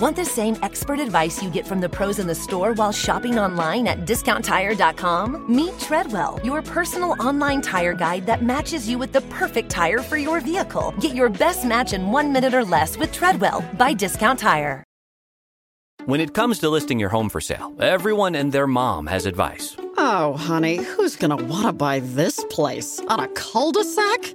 Want the same expert advice you get from the pros in the store while shopping online at discounttire.com? Meet Treadwell, your personal online tire guide that matches you with the perfect tire for your vehicle. Get your best match in one minute or less with Treadwell by Discount Tire. When it comes to listing your home for sale, everyone and their mom has advice. Oh, honey, who's gonna wanna buy this place? On a cul de sac?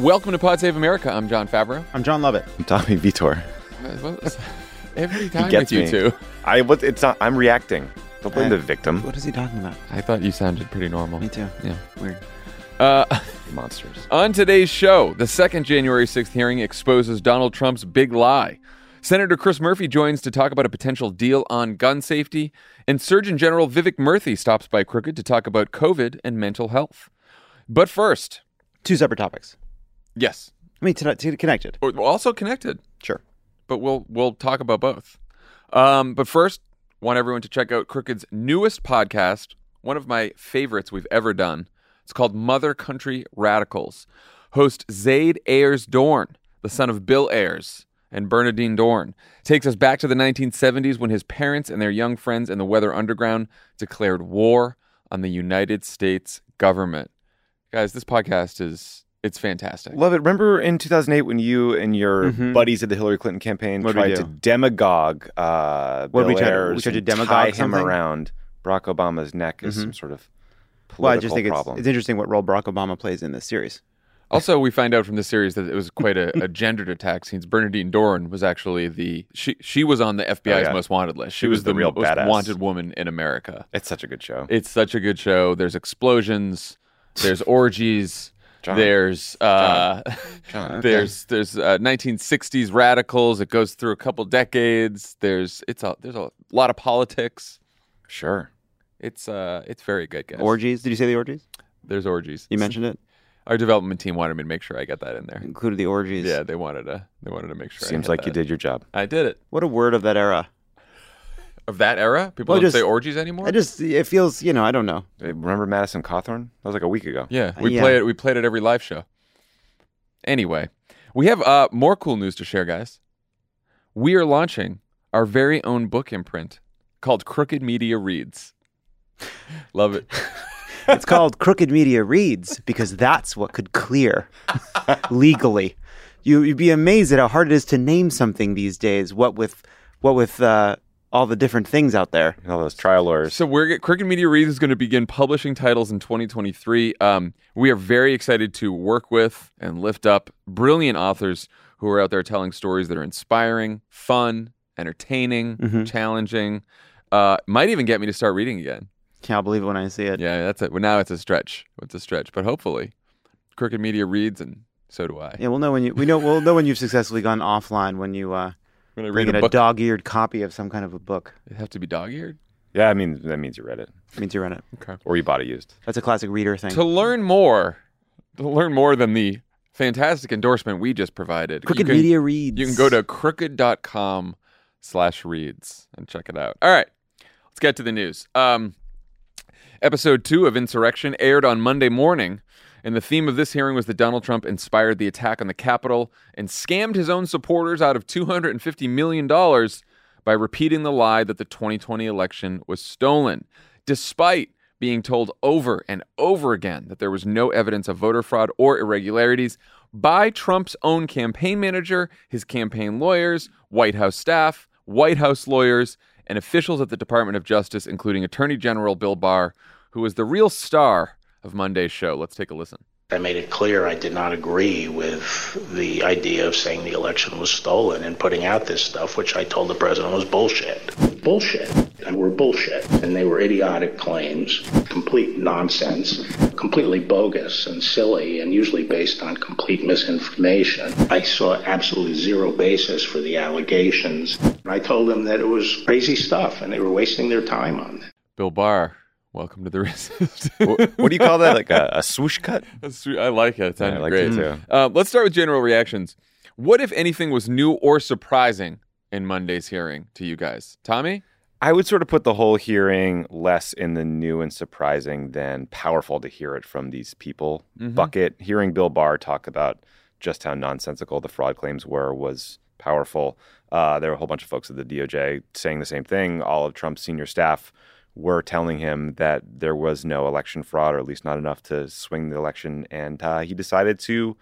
Welcome to Pod Save America. I'm Jon Favreau. I'm Jon Lovett. I'm Tommy Vietor. Every time He gets with you me. two. I what it's not, I'm reacting. Don't blame Uh, the victim. What is he talking about? I thought you sounded pretty normal. Me too. Yeah. Weird. Uh, Monsters. on today's show, the second January 6th hearing exposes Donald Trump's big lie. Senator Chris Murphy joins to talk about a potential deal on gun safety, and Surgeon General Vivek Murthy stops by Crooked to talk about COVID and mental health. But first, Two separate topics. Yes, I mean, t- t- connected. also connected. Sure. but we'll we'll talk about both. Um, but first, want everyone to check out Crooked's newest podcast, one of my favorites we've ever done. It's called Mother Country Radicals. Host Zayd Ayers Dohrn, the son of Bill Ayers and Bernardine Dohrn, takes us back to the 1970s when his parents and their young friends in the Weather Underground declared war on the United States government. Guys, this podcast is it's fantastic. Love it. Remember in 2008 when you and your Mhm. buddies at the Hillary Clinton campaign What'd tried to demagogue uh, What'd we Bill try to- we Ayers tried to demagogue tie him something? around Barack Obama's neck as Mhm. some sort of political Well, I just think it's, problem. it's interesting what role Barack Obama plays in this series. Also, we find out from the series that it was quite a, a gendered attack since Bernardine Dohrn was actually the she she was on the FBI's yeah. most wanted list. She, She was, was the the, real most badass. wanted woman in America. it's such a good show. It's such a good show. There's explosions. There's orgies. John. There's uh, John. there's there's uh, 1960s radicals. It goes through a couple decades. There's it's a there's a lot of politics. Sure. It's uh it's very good, guys. Orgies. Did you say the orgies? There's orgies. You mentioned it. Our development team wanted me to make sure I got that in there. Included the orgies. Yeah, they wanted to they wanted to make sure. Seems hit like you did your job. I did it. What a word of that era. Of that era, people Well, don't just- say orgies anymore. I just, it feels, you know, I don't know. Remember Madison Cawthorn? That was like a week ago. yeah, we Yeah. play it. We played it every live show. Anyway, we have uh, more cool news to share, guys. We are launching our very own book imprint called Crooked Media Reads. Love it. It's called Crooked Media Reads because that's what could clear legally. You, you'd be amazed at how hard it is to name something these days. What with, what with uh, all the different things out there. All those trial lawyers. So we're Crooked Media Reads is going to begin publishing titles in 2023. Um, we are very excited to work with and lift up brilliant authors who are out there telling stories that are inspiring, fun, entertaining, Mhm. challenging. Uh, might even get me to start reading again. Can't believe it when I see it. Yeah, that's it. Well, now it's a stretch. It's a stretch, but hopefully, Crooked Media reads, and so do I. Yeah, we'll know when you we know we'll know when you've successfully gone offline when you uh, I'm gonna read a a book. dog-eared copy of some kind of a book. It have to be dog-eared. yeah, I mean that means you read it means you read it. Okay. or you bought it used. That's a classic reader thing. To learn more, to learn more than the fantastic endorsement we just provided, you Crooked can- Media Reads. You can go to crooked.com slash reads and check it out. All right, let's get to the news. Um, episode two of Insurrection aired on Monday morning, and the theme of this hearing was that Donald Trump inspired the attack on the Capitol and scammed his own supporters out of $250 million by repeating the lie that the 2020 election was stolen, despite being told over and over again that there was no evidence of voter fraud or irregularities by Trump's own campaign manager, his campaign lawyers, White House staff, White House lawyers, and officials at the Department of Justice, including Attorney General Bill Barr, who was the real star of Monday's show. Let's take a listen. I made it clear I did not agree with the idea of saying the election was stolen and putting out this stuff, which I told the president was bullshit. Bullshit. And were bullshit. And they were idiotic claims, complete nonsense, completely bogus and silly, and usually based on complete misinformation. I saw absolutely zero basis for the allegations. I told them that it was crazy stuff and they were wasting their time on it. Bill Barr, welcome to the resist. what, what do you call that? Like a, a swoosh cut? Sweet. I like it. It Yeah, I like great. it too. Uh, let's start with general reactions. What, if anything, was new or surprising in Monday's hearing to you guys? Tommy? I would sort of put the whole hearing less in the new and surprising than powerful to hear it from these people. Bucket, hearing Bill Barr talk about just how nonsensical the fraud claims were was powerful. Uh, there were a whole bunch of folks at the DOJ saying the same thing. All of Trump's senior staff were telling him that there was no election fraud, or at least not enough to swing the election. And uh, he decided to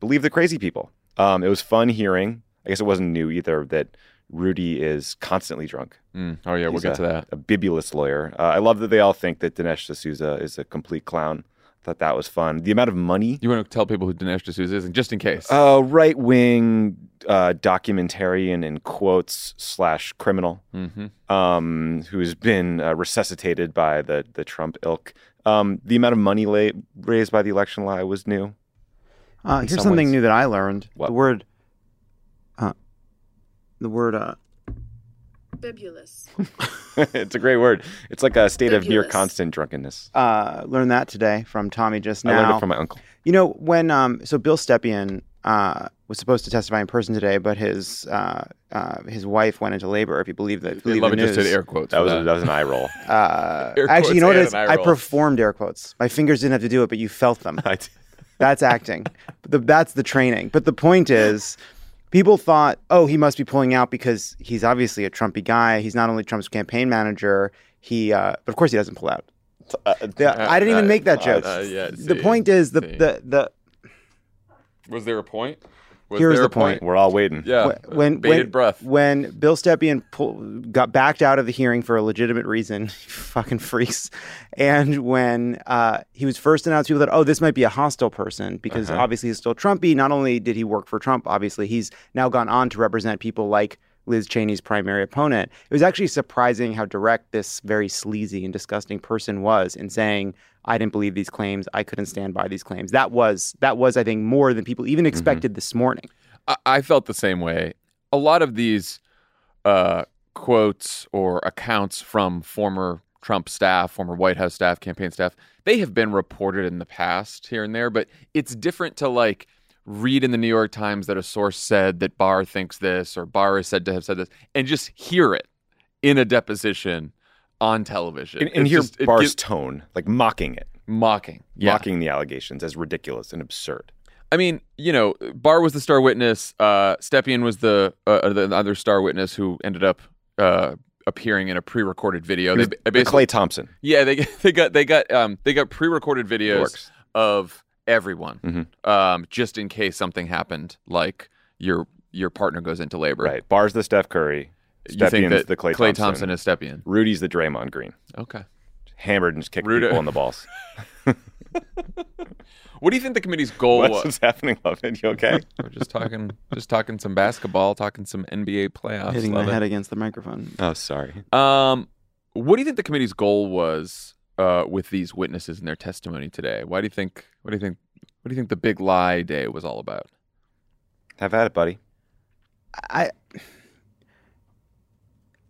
believe the crazy people. Um, it was fun hearing. I guess it wasn't new either that Rudy is constantly drunk. Mm. Oh, yeah, we'll get a, to that. A bibulous lawyer. Uh, I love that they all think that Dinesh D'Souza is a complete clown. Thought that was fun. The amount of money, You want to tell people who Dinesh D'Souza is, and just in case. uh, right wing uh, documentarian in quotes slash criminal, mm-hmm. um, who's been uh, resuscitated by the the Trump ilk. Um, the amount of money la- raised by the election lie was new. Uh, here's some something ways. new that I learned. What? The word, uh, the word, uh, Bibulous. it's a great word. It's like a state of near constant drunkenness. uh, learned that today from Tommy just I now. learned it from my uncle. You know, when um, so Bill Stepien uh, was supposed to testify in person today, but his uh, uh, his wife went into labor. If you believe that, I believe love the it just news. did air quotes. That for was a, that was an eye roll. Uh, actually, you know what it is? and an eye I performed air quotes. My fingers didn't have to do it, but you felt them. I did. That's acting. The, that's the training. But the point is, people thought, oh, he must be pulling out because he's obviously a Trumpy guy. He's not only Trump's campaign manager. He, uh, but of course, he doesn't pull out. The- I didn't even make that joke. uh, yeah, the point is, the see. the the Was there a point? Was Here's the a point? We're all waiting. Yeah. Wh- when bated when, breath. when Bill Stepien pull, got backed out of the hearing for a legitimate reason, fucking freaks, and when uh, he was first announced, people thought, oh, this might be a hostile person because Uh-huh. obviously he's still Trumpy. Not only did he work for Trump, obviously he's now gone on to represent people like Liz Cheney's primary opponent. It was actually surprising how direct this very sleazy and disgusting person was in saying, I didn't believe these claims. I couldn't stand by these claims. That was that was, I think, more than people even expected this morning. I, I felt the same way. A lot of these uh, quotes or accounts from former Trump staff, former White House staff, campaign staff, they have been reported in the past here and there, but it's different to like read in the New York Times that a source said that Barr thinks this or Barr is said to have said this and just hear it in a deposition on television. And, and just- Barr's gives- tone, like mocking it, mocking. Yeah. mocking the allegations as ridiculous and absurd. I mean, you know, Barr was the star witness. Uh, Stepien was the uh, the other star witness who ended up uh, appearing in a pre-recorded video. He They the basically, Klay Thompson. yeah, they they got they got um they got pre-recorded videos of everyone, Mhm. um, just in case something happened, like your your partner goes into labor. Right. Barr's the Steph Curry. You think that the Klay, Klay Thompson. Thompson is Stepien? Rudy's the Draymond Green. Okay. Hammered and just kicked Rudy- people in the balls. What do you think the committee's goal What's, was? what's happening, Lovin? You okay? We're just talking, just talking some basketball, talking some NBA playoffs. hitting my it. head against the microphone. oh, sorry. Um, what do you think the committee's goal was uh, with these witnesses and their testimony today? Why do you think? What do you think? What do you think the big lie day was all about? Have at it, buddy. I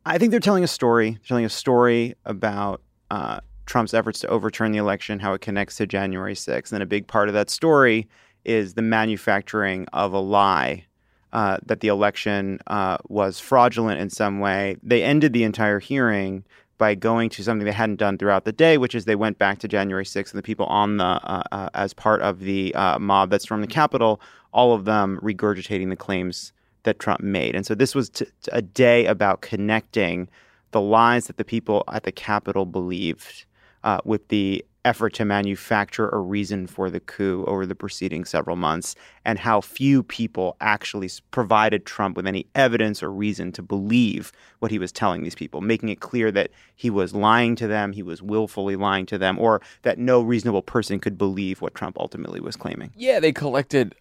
I think they're telling a story. Telling a story about uh, Trump's efforts to overturn the election, how it connects to January 6th. And a big part of that story is the manufacturing of a lie uh, that the election uh, was fraudulent in some way. They ended the entire hearing by going to something they hadn't done throughout the day, which is they went back to January 6th and the people on the uh, uh, as part of the uh, mob that stormed the Capitol, all of them regurgitating the claims that Trump made. And so this was a day about connecting the lies that the people at the Capitol believed uh, with the effort to manufacture a reason for the coup over the preceding several months, and how few people actually provided Trump with any evidence or reason to believe what he was telling these people, making it clear that he was lying to them, he was willfully lying to them, or that no reasonable person could believe what Trump ultimately was claiming. Yeah, they collected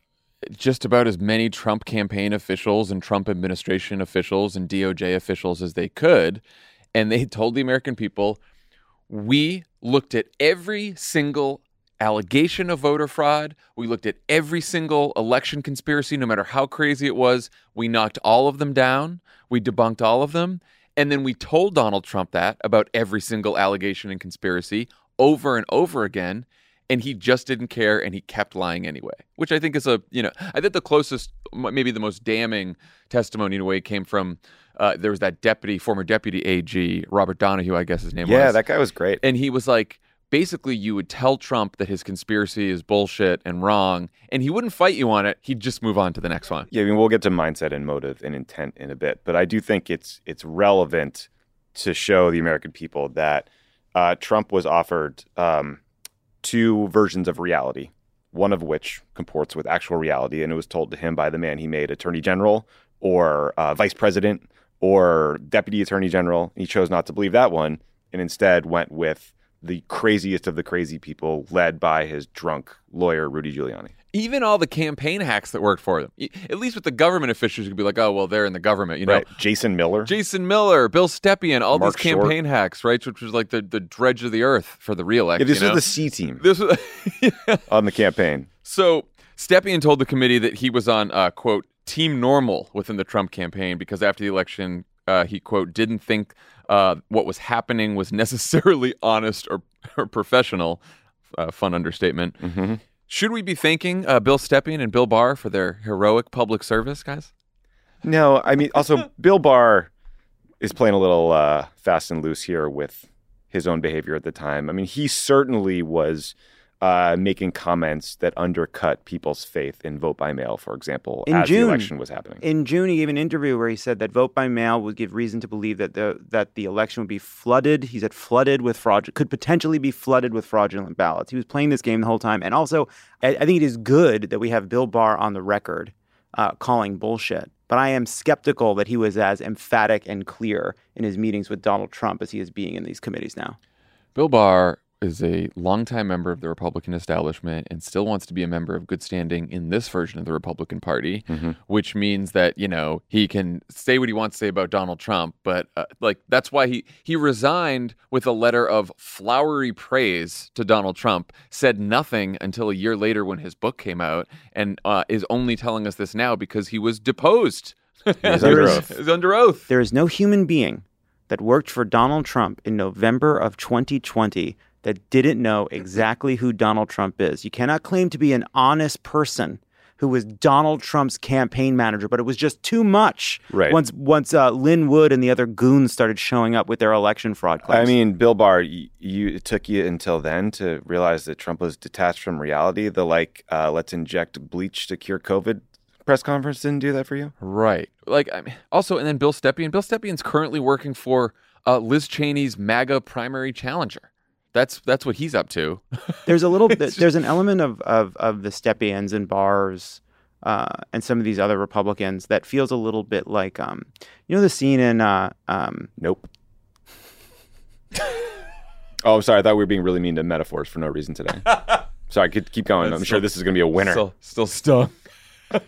just about as many Trump campaign officials and Trump administration officials and DOJ officials as they could. and they told the American people, we looked at every single allegation of voter fraud. We looked at every single election conspiracy, no matter how crazy it was. We knocked all of them down. We debunked all of them. And then we told Donald Trump that about every single allegation and conspiracy over and over again. And he just didn't care and he kept lying anyway, which I think is a, you know, I think the closest, maybe the most damning testimony in a way came from, uh, there was that deputy, former deputy AG, Robert Donoghue, I guess his name was. Yeah, that guy was great. And he was like, basically, you would tell Trump that his conspiracy is bullshit and wrong, and he wouldn't fight you on it. He'd just move on to the next one. Yeah, I mean, we'll get to mindset and motive and intent in a bit, but I do think it's it's relevant to show the American people that uh, Trump was offered um, two versions of reality, one of which comports with actual reality, and it was told to him by the man he made Attorney General or uh, Vice President or Deputy Attorney General. He chose not to believe that one, and instead went with the craziest of the crazy people, led by his drunk lawyer Rudy Giuliani. Even all the campaign hacks that worked for them. At least with the government officials, you could be like, oh, well, they're in the government, you know. Right? Jason Miller. Jason Miller, Bill Stepien, all Mark these campaign hacks, right? Which was like the, the dredge of the earth for the reelect. Yeah, this you was the C team This was on the campaign. So Stepien told the committee that he was on uh, quote team normal within the Trump campaign because after the election, uh, he quote didn't think uh, what was happening was necessarily honest or, or professional. Uh, fun understatement. Mm-hmm. Should we be thanking uh, Bill Stepien and Bill Barr for their heroic public service, guys? No, I mean, also Bill Barr is playing a little uh, fast and loose here with his own behavior at the time. I mean, he certainly was uh, making comments that undercut people's faith in vote by mail, for example, In as June, the election was happening. In June, he gave an interview where he said that vote by mail would give reason to believe that the that the election would be flooded. He said flooded with fraud, could potentially be flooded with fraudulent ballots. He was playing this game the whole time, and also, I, I think it is good that we have Bill Barr on the record uh, calling bullshit. But I am skeptical that he was as emphatic and clear in his meetings with Donald Trump as he is being in these committees now. Bill Barr is a longtime member of the Republican establishment and still wants to be a member of good standing in this version of the Republican Party, which means that you know he can say what he wants to say about Donald Trump, but uh, like that's why he he resigned with a letter of flowery praise to Donald Trump. Said nothing until a year later when his book came out, and uh, is only telling us this now because he was deposed. He's under is- oath. He's under oath. There is no human being that worked for Donald Trump in November of 2020 that didn't know exactly who Donald Trump is. You cannot claim to be an honest person who was Donald Trump's campaign manager, but it was just too much. Right. Once once uh, Lin Wood and the other goons started showing up with their election fraud claims. I mean, Bill Barr, you, you it took you until then to realize that Trump was detached from reality. The like, uh, let's inject bleach to cure COVID press conference didn't do that for you. Right. Like I mean, also, and then Bill Stepien. Bill Stepien's currently working for uh, Liz Cheney's MAGA primary challenger. That's that's what he's up to. there's a little bit, there's an element of of of the Stepiens and Barrs uh, and some of these other Republicans that feels a little bit like um, you know the scene in uh, um, Nope. oh, sorry. I thought we were being really mean to metaphors for no reason today. sorry, keep, keep going. I'm sure this is going to be a winner. Still, still stung. the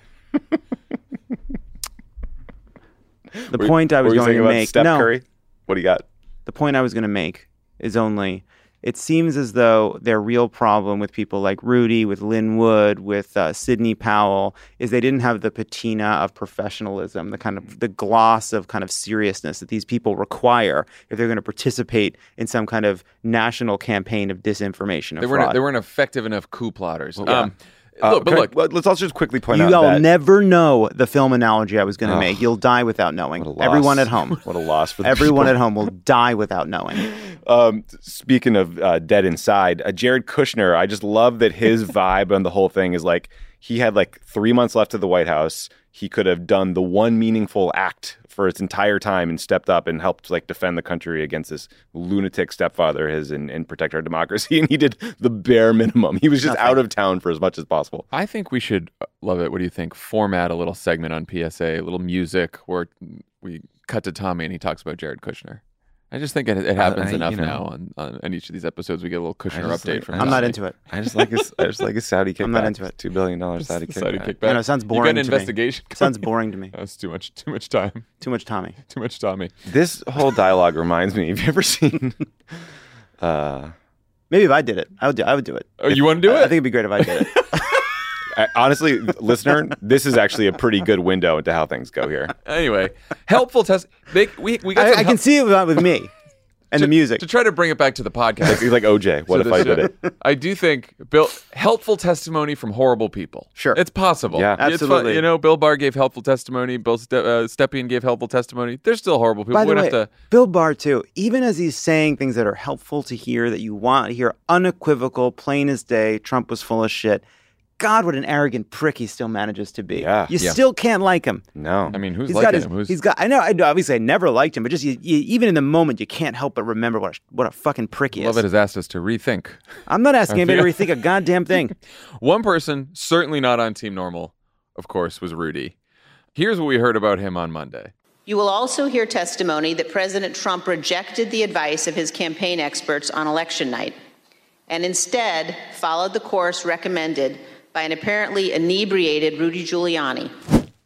Were- point I was going to make. Steph no, Curry? What do you got? the point I was going to make is only it seems as though their real problem with people like Rudy, with Lin Wood, with uh, Sidney Powell is they didn't have the patina of professionalism, the kind of the gloss of kind of seriousness that these people require if they're going to participate in some kind of national campaign of disinformation. Of They weren't fraud. they weren't effective enough coup plotters. Yeah. Um, Uh, look, but I- look, let's also just quickly point you out all that never know the film analogy I was going to make. You'll die without knowing. What a loss. Everyone at home. What a loss for the Everyone people. at home will die without knowing. Um, speaking of uh, dead inside, uh, Jared Kushner, I just love that his vibe on the whole thing is like he had like three months left of the White House. He could have done the one meaningful act for its entire time and stepped up and helped like defend the country against this lunatic stepfather of his and, and protect our democracy. And he did the bare minimum. He was just out of town for as much as possible. I think we should uh, love it. What do you think? Format a little segment on PSA, a little music where we cut to Tommy and he talks about Jared Kushner. I just think it, it happens I- you enough know. now on, on, on each of these episodes. We get a little Kushner update like- from. I'm not into it. I just like his, I just like his Saudi kickback. I'm not into it. Two billion dollars Saudi kickback. Saudi kickback. I know, it sounds You boring got an to me. investigation. Sounds boring to me. That's too much. Too much time. Too much Tommy. Too much Tommy. This whole dialogue reminds me. Have you ever seen? Uh, Maybe if I did it, I would do. I would do it. Oh, you want to do I, it? I think it'd be great if I did it. I, honestly, listener, this is actually a pretty good window into how things go here. anyway, helpful test. They, we we got. I, I can help- see it with, with me and the music. to try to bring it back to the podcast. You're like OJ. What to if I the did it? I do think Bill helpful testimony from horrible people. Sure. it's possible. Yeah. It's fu- Absolutely. you know, Bill Barr gave helpful testimony. Bill Ste- uh, Stepien gave helpful testimony. They're still horrible people. By the we way, to. Bill Barr too. Even as he's saying things that are helpful to hear, that you want to hear, unequivocal, plain as day. Trump was full of shit. God, what an arrogant prick he still manages to be. Yeah. you Yeah. still can't like him. No. I mean, who's He's like got his. him? Who's He's got. I know. I Obviously, I never liked him, but just you, you, even in the moment, you can't help but remember what a, what a fucking prick he is. Lovett has asked us to rethink. I'm not asking anybody to rethink a goddamn thing. One person, certainly not on Team Normal, of course, was Rudy. Here's what we heard about him on Monday. You will also hear testimony that President Trump rejected the advice of his campaign experts on election night and instead followed the course recommended by an apparently inebriated Rudy Giuliani.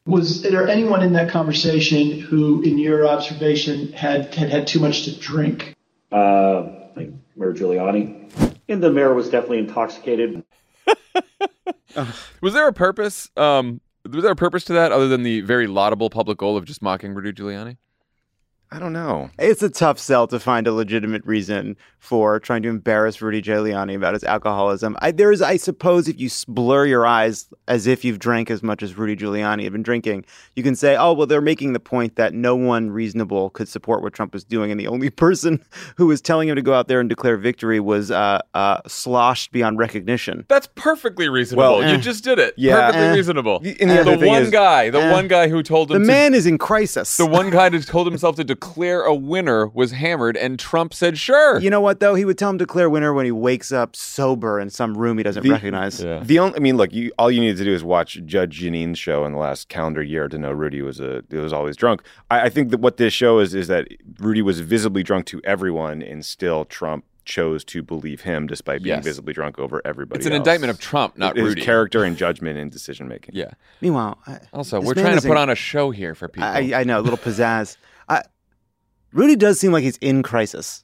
Was there anyone in that conversation who, in your observation, had had, had too much to drink? Uh, like Mayor Giuliani. And the mayor was definitely intoxicated. Was there a purpose? Um, was there a purpose to that other than the very laudable public goal of just mocking Rudy Giuliani? I don't know. It's a tough sell to find a legitimate reason for trying to embarrass Rudy Giuliani about his alcoholism. I, there is, I suppose, if you blur your eyes as if you've drank as much as Rudy Giuliani had been drinking, you can say, oh, well, they're making the point that no one reasonable could support what Trump was doing. And the only person who was telling him to go out there and declare victory was uh, uh, sloshed beyond recognition. That's perfectly reasonable. Well, you eh. just did it. Yeah. Perfectly Eh. reasonable. The- and the other thing one is- guy, the Eh. one guy who told The him to, man is in crisis. the one guy who told himself to declare a winner was hammered, and Trump said, "Sure." You know what, though? He would tell him to declare winner when he wakes up sober in some room he doesn't The- recognize. Yeah. The only, I mean, look, you all you need to do is watch Judge Jeanine's show in the last calendar year to know Rudy was a was always drunk. I, I think that what this show is is that Rudy was visibly drunk to everyone, and still Trump chose to believe him despite being Yes. visibly drunk over everybody. It's an else. indictment of Trump, not His Rudy. character and judgment and decision making. Yeah. Meanwhile, I- Also, we're trying to put in- on a show here for people. I, I know, a little pizzazz. I, Rudy does seem like he's in crisis.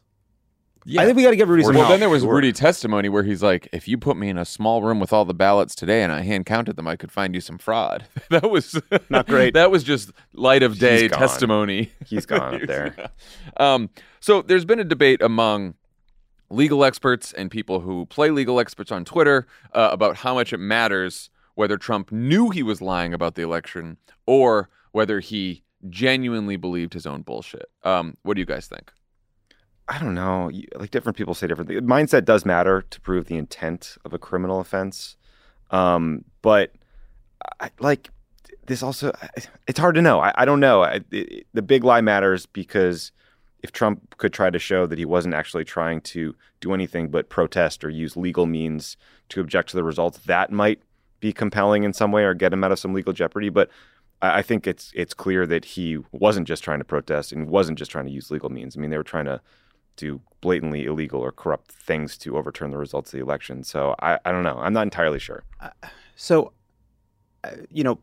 yeah. I think we got to give Rudy some well, help. then there was Sure. Rudy testimony where he's like, "If you put me in a small room with all the ballots today and I hand counted them, I could find you some fraud." that was Not great. that was just light of day He's gone. testimony. He's gone up there. Um, so there's been a debate among legal experts and people who play legal experts on Twitter uh, about how much it matters whether Trump knew he was lying about the election or whether he genuinely believed his own bullshit. Um, what do you guys think? I don't know. Like different people say different things. Mindset does matter to prove the intent of a criminal offense. Um, but I, like this also, it's hard to know. I, I don't know. I, it, the big lie matters because if Trump could try to show that he wasn't actually trying to do anything but protest or use legal means to object to the results, that might be compelling in some way or get him out of some legal jeopardy. But I think it's it's clear that he wasn't just trying to protest and wasn't just trying to use legal means. I mean, they were trying to do blatantly illegal or corrupt things to overturn the results of the election. So I, I don't know. I'm not entirely sure. So, uh, you know,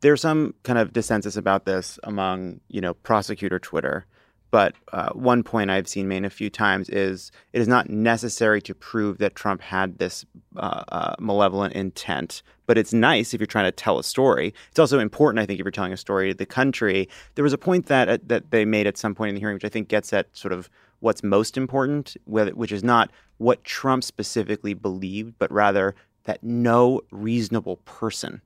there's some kind of dissensus about this among, you know, prosecutor Twitter. But uh, one point I've seen made a few times is it is not necessary to prove that Trump had this uh, uh, malevolent intent. But it's nice if you're trying to tell a story. It's also important, I think, if you're telling a story to the country. There was a point that uh, that they made at some point in the hearing, which I think gets at sort of what's most important, which is not what Trump specifically believed, but rather that no reasonable person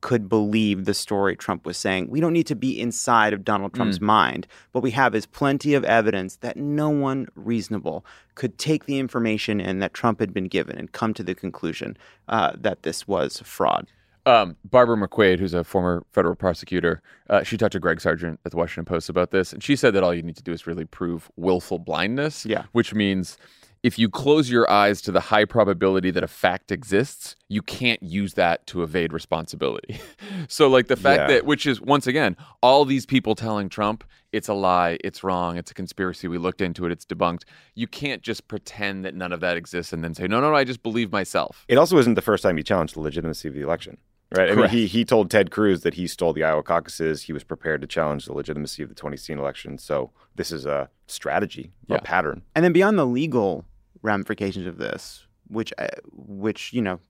could believe the story Trump was saying. We don't need to be inside of Donald Trump's mind. What we have is plenty of evidence that no one reasonable could take the information in that Trump had been given and come to the conclusion uh, that this was fraud. Um, Barbara McQuade, who's a former federal prosecutor, uh, she talked to Greg Sargent at the Washington Post about this, and she said that all you need to do is really prove willful blindness. Yeah. Which means if you close your eyes to the high probability that a fact exists, you can't use that to evade responsibility. so, like the fact Yeah. that, which is once again, all these people telling Trump it's a lie, it's wrong, it's a conspiracy. We looked into it, it's debunked. You can't just pretend that none of that exists and then say, no, no, no, I just believe myself. It also isn't the first time he challenged the legitimacy of the election. Right. I mean, he, he told Ted Cruz that he stole the Iowa caucuses. He was prepared to challenge the legitimacy of the 2016 election. So this is a strategy, Yeah. a pattern. And then beyond the legal ramifications of this, which uh, which you know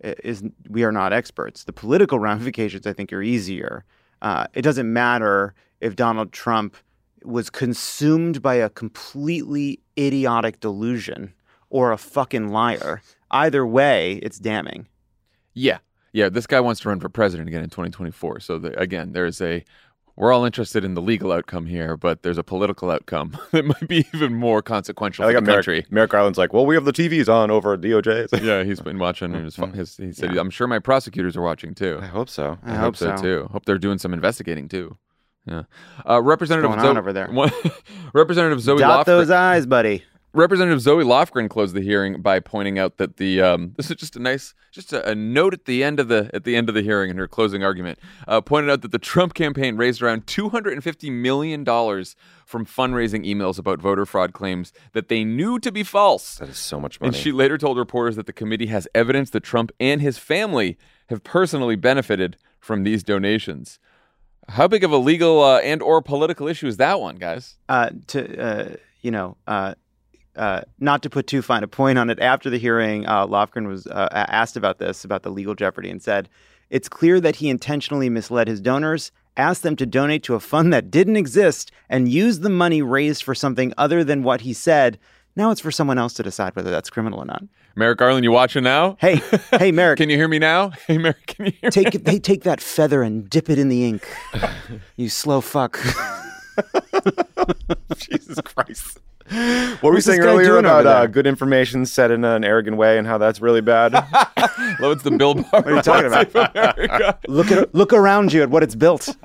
is we are not experts. The political ramifications, I think, are easier. Uh, it doesn't matter if Donald Trump was consumed by a completely idiotic delusion or a fucking liar. Either way, it's damning. Yeah. Yeah. This guy wants to run for president again in 2024. So, the, again, there's a, we're all interested in the legal outcome here, but there's a political outcome that might be even more consequential I for like the Merrick, country. Merrick Garland's like, well, we have the TVs on over at DOJ. Yeah, he's been watching. And his, his, he said, "I'm sure my prosecutors are watching too." I hope so. I hope so. too. Hope they're doing some investigating too. Yeah. Uh, Representative going Zo- on over there? Representative Zoe Dot Lofgren. those eyes, buddy. Representative Zoe Lofgren closed the hearing by pointing out that the um, this is just a nice just a, a note at the end of the at the end of the hearing in her closing argument uh, pointed out that the Trump campaign raised around 250 million dollars from fundraising emails about voter fraud claims that they knew to be false. That is so much money. And she later told reporters that the committee has evidence that Trump and his family have personally benefited from these donations. How big of a legal uh, and or political issue is that one, guys? uh, to uh, you know, uh, not to put too fine a point on it. After the hearing, uh, Lofgren was uh, asked about this, about the legal jeopardy, and said, "It's clear that he intentionally misled his donors, asked them to donate to a fund that didn't exist, and used the money raised for something other than what he said." Now it's for someone else to decide whether that's criminal or not. Merrick Garland, you watching now? Hey, hey, Merrick, Can you hear me now? Hey, Merrick, can you hear take it, they take that feather and dip it in the ink. you slow fuck. Jesus Christ. What were we saying earlier about uh, good information said in an arrogant way and how that's really bad? Lovett's the Bill Barr. What are you talking about? look at look around you at what it's built.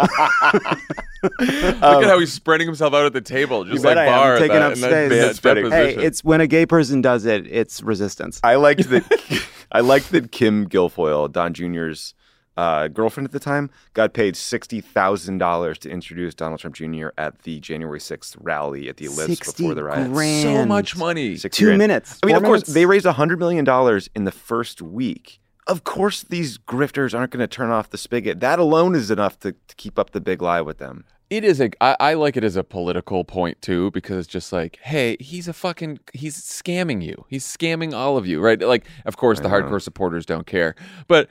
Look at how he's spreading himself out at the table, just like I. Barr. Taking that- up in that- space. that spreading. Hey, it's when a gay person does it, it's resistance. I liked that. I liked that Kim Guilfoyle, Don Jr.'s uh, girlfriend at the time, got paid sixty thousand dollars to introduce Donald Trump Jr. at the January sixth rally at the Ellipse 60 before the riots. grand. so much money. 60 Two grand. minutes. I mean, Four of course, minutes? they raised hundred million dollars in the first week. Of course, these grifters aren't going to turn off the spigot. That alone is enough to, to keep up the big lie with them. It is a. I, I like it as a political point too, because it's just like, hey, he's a fucking. He's scamming you. He's scamming all of you, right? Like, of course, the hardcore supporters don't care, but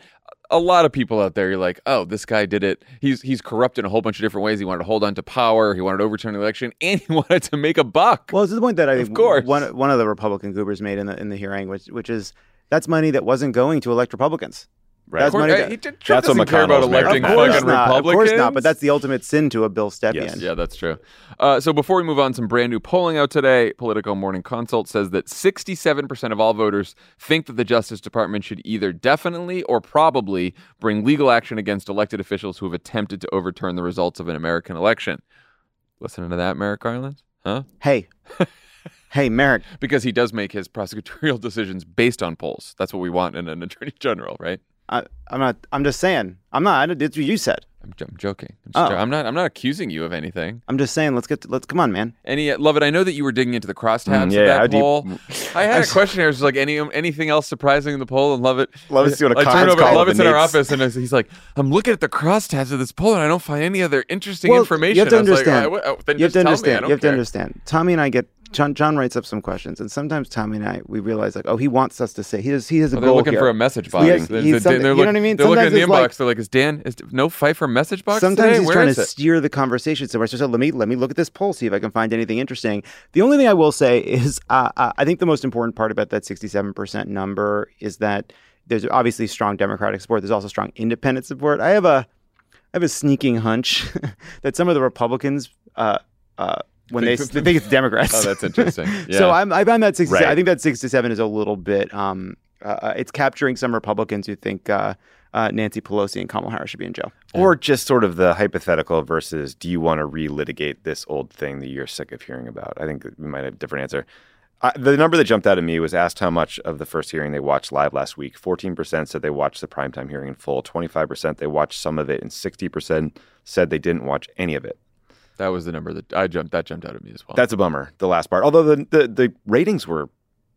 a lot of people out there, you're like, oh, this guy did it. He's he's corrupt in a whole bunch of different ways. He wanted to hold on to power. He wanted to overturn the election, and he wanted to make a buck. Well, this is the point that I Of course. one one of the Republican goobers made in the in the hearing, which which is that's money that wasn't going to elect Republicans. Right. That's course, money that, he did- Trump That's what doesn't care about electing to. of course fucking not, of course not. But that's the ultimate sin to a Bill Stepien. Yes, yeah, that's true. Uh, so before we move on, some brand new polling out today. Politico Morning Consult says that 67% of all voters think that the Justice Department should either definitely or probably bring legal action against elected officials who have attempted to overturn the results of an American election. Listening to that, Merrick Garland? Huh? Hey, hey, Merrick. Because he does make his prosecutorial decisions based on polls. That's what we want in an attorney general, right? I, I'm not. I'm just saying. I'm not. It's what you said. I'm, j- I'm joking. I'm, Oh. jo- I'm not. I'm not accusing you of anything. I'm just saying. Let's get. To, let's come on, man. Any Lovett? I know that you were digging into the crosstabs Mm, yeah, of that deep- poll. I had a question here. It's like any anything else surprising in the poll, and love it. Lovett's doing a I turn over. Lovett's the in our office, and he's like, "I'm looking at the crosstabs of this poll, and I don't find any other interesting Well, information." You have to I was like, understand. "Oh, oh, then you have to tell me. Understand. You have to understand. Tommy and I get. John, John writes up some questions, and sometimes Tommy and I we realize like, oh, he wants us to say he has he has a Oh, they're goal looking here. for a message box. Yes, They're- he's they're- something- they're you know what I mean? They're looking in Sometimes the inbox. like- they're like, "Is Dan? Is no Pfeiffer message box Sometimes today? he's Where trying to it?" steer the conversation somewhere. So let me let me look at this poll, see if I can find anything interesting. The only thing I will say is, uh, uh, I think the most important part about that 67% number is that there's obviously strong Democratic support. There's also strong independent support. I have a I have a sneaking hunch that some of the Republicans, uh, uh, when they, Think- they think it's Democrats. Oh, that's interesting. So Yeah. I'm, I find that 67. I think that 67 is a little bit. Um, uh, it's capturing some Republicans who think uh, uh, Nancy Pelosi and Kamala Harris should be in jail. Or just sort of the hypothetical versus do you want to relitigate this old thing that you're sick of hearing about? I think we might have a different answer. Uh, the number that jumped out at me was asked how much of the first hearing they watched live last week. 14% said they watched the primetime hearing in full, 25% they watched some of it, and 60% said they didn't watch any of it. That was the number that I jumped. That jumped out at me as well. That's a bummer. The last part, although the the, the ratings were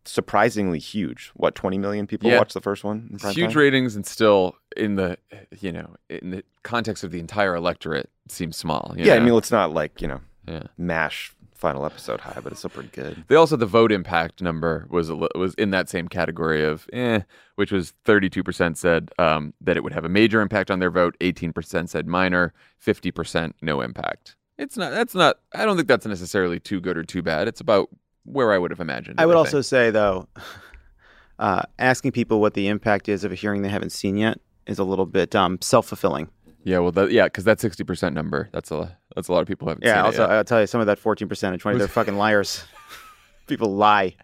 surprisingly huge. What, 20 million people Yeah. watched the first one? in huge time? ratings and still in the you know in the context of the entire electorate seems small. you Yeah, I mean, it's not like you know, Yeah. Mash final episode high, but it's still pretty good. They also the vote impact number was was in that same category of eh, which was 32% said um, that it would have a major impact on their vote, 18% said minor, 50% no impact. It's not that's not I don't think that's necessarily too good or too bad. It's about where I would have imagined. I it, would think. also say though, uh, asking people what the impact is of a hearing they haven't seen yet is a little bit um, self fulfilling. Yeah, well that, yeah, cuz that 60% number, that's a that's a lot of people haven't Yeah. seen Also. I'll tell you, some of that fourteen percent and twenty, they're fucking liars. People lie.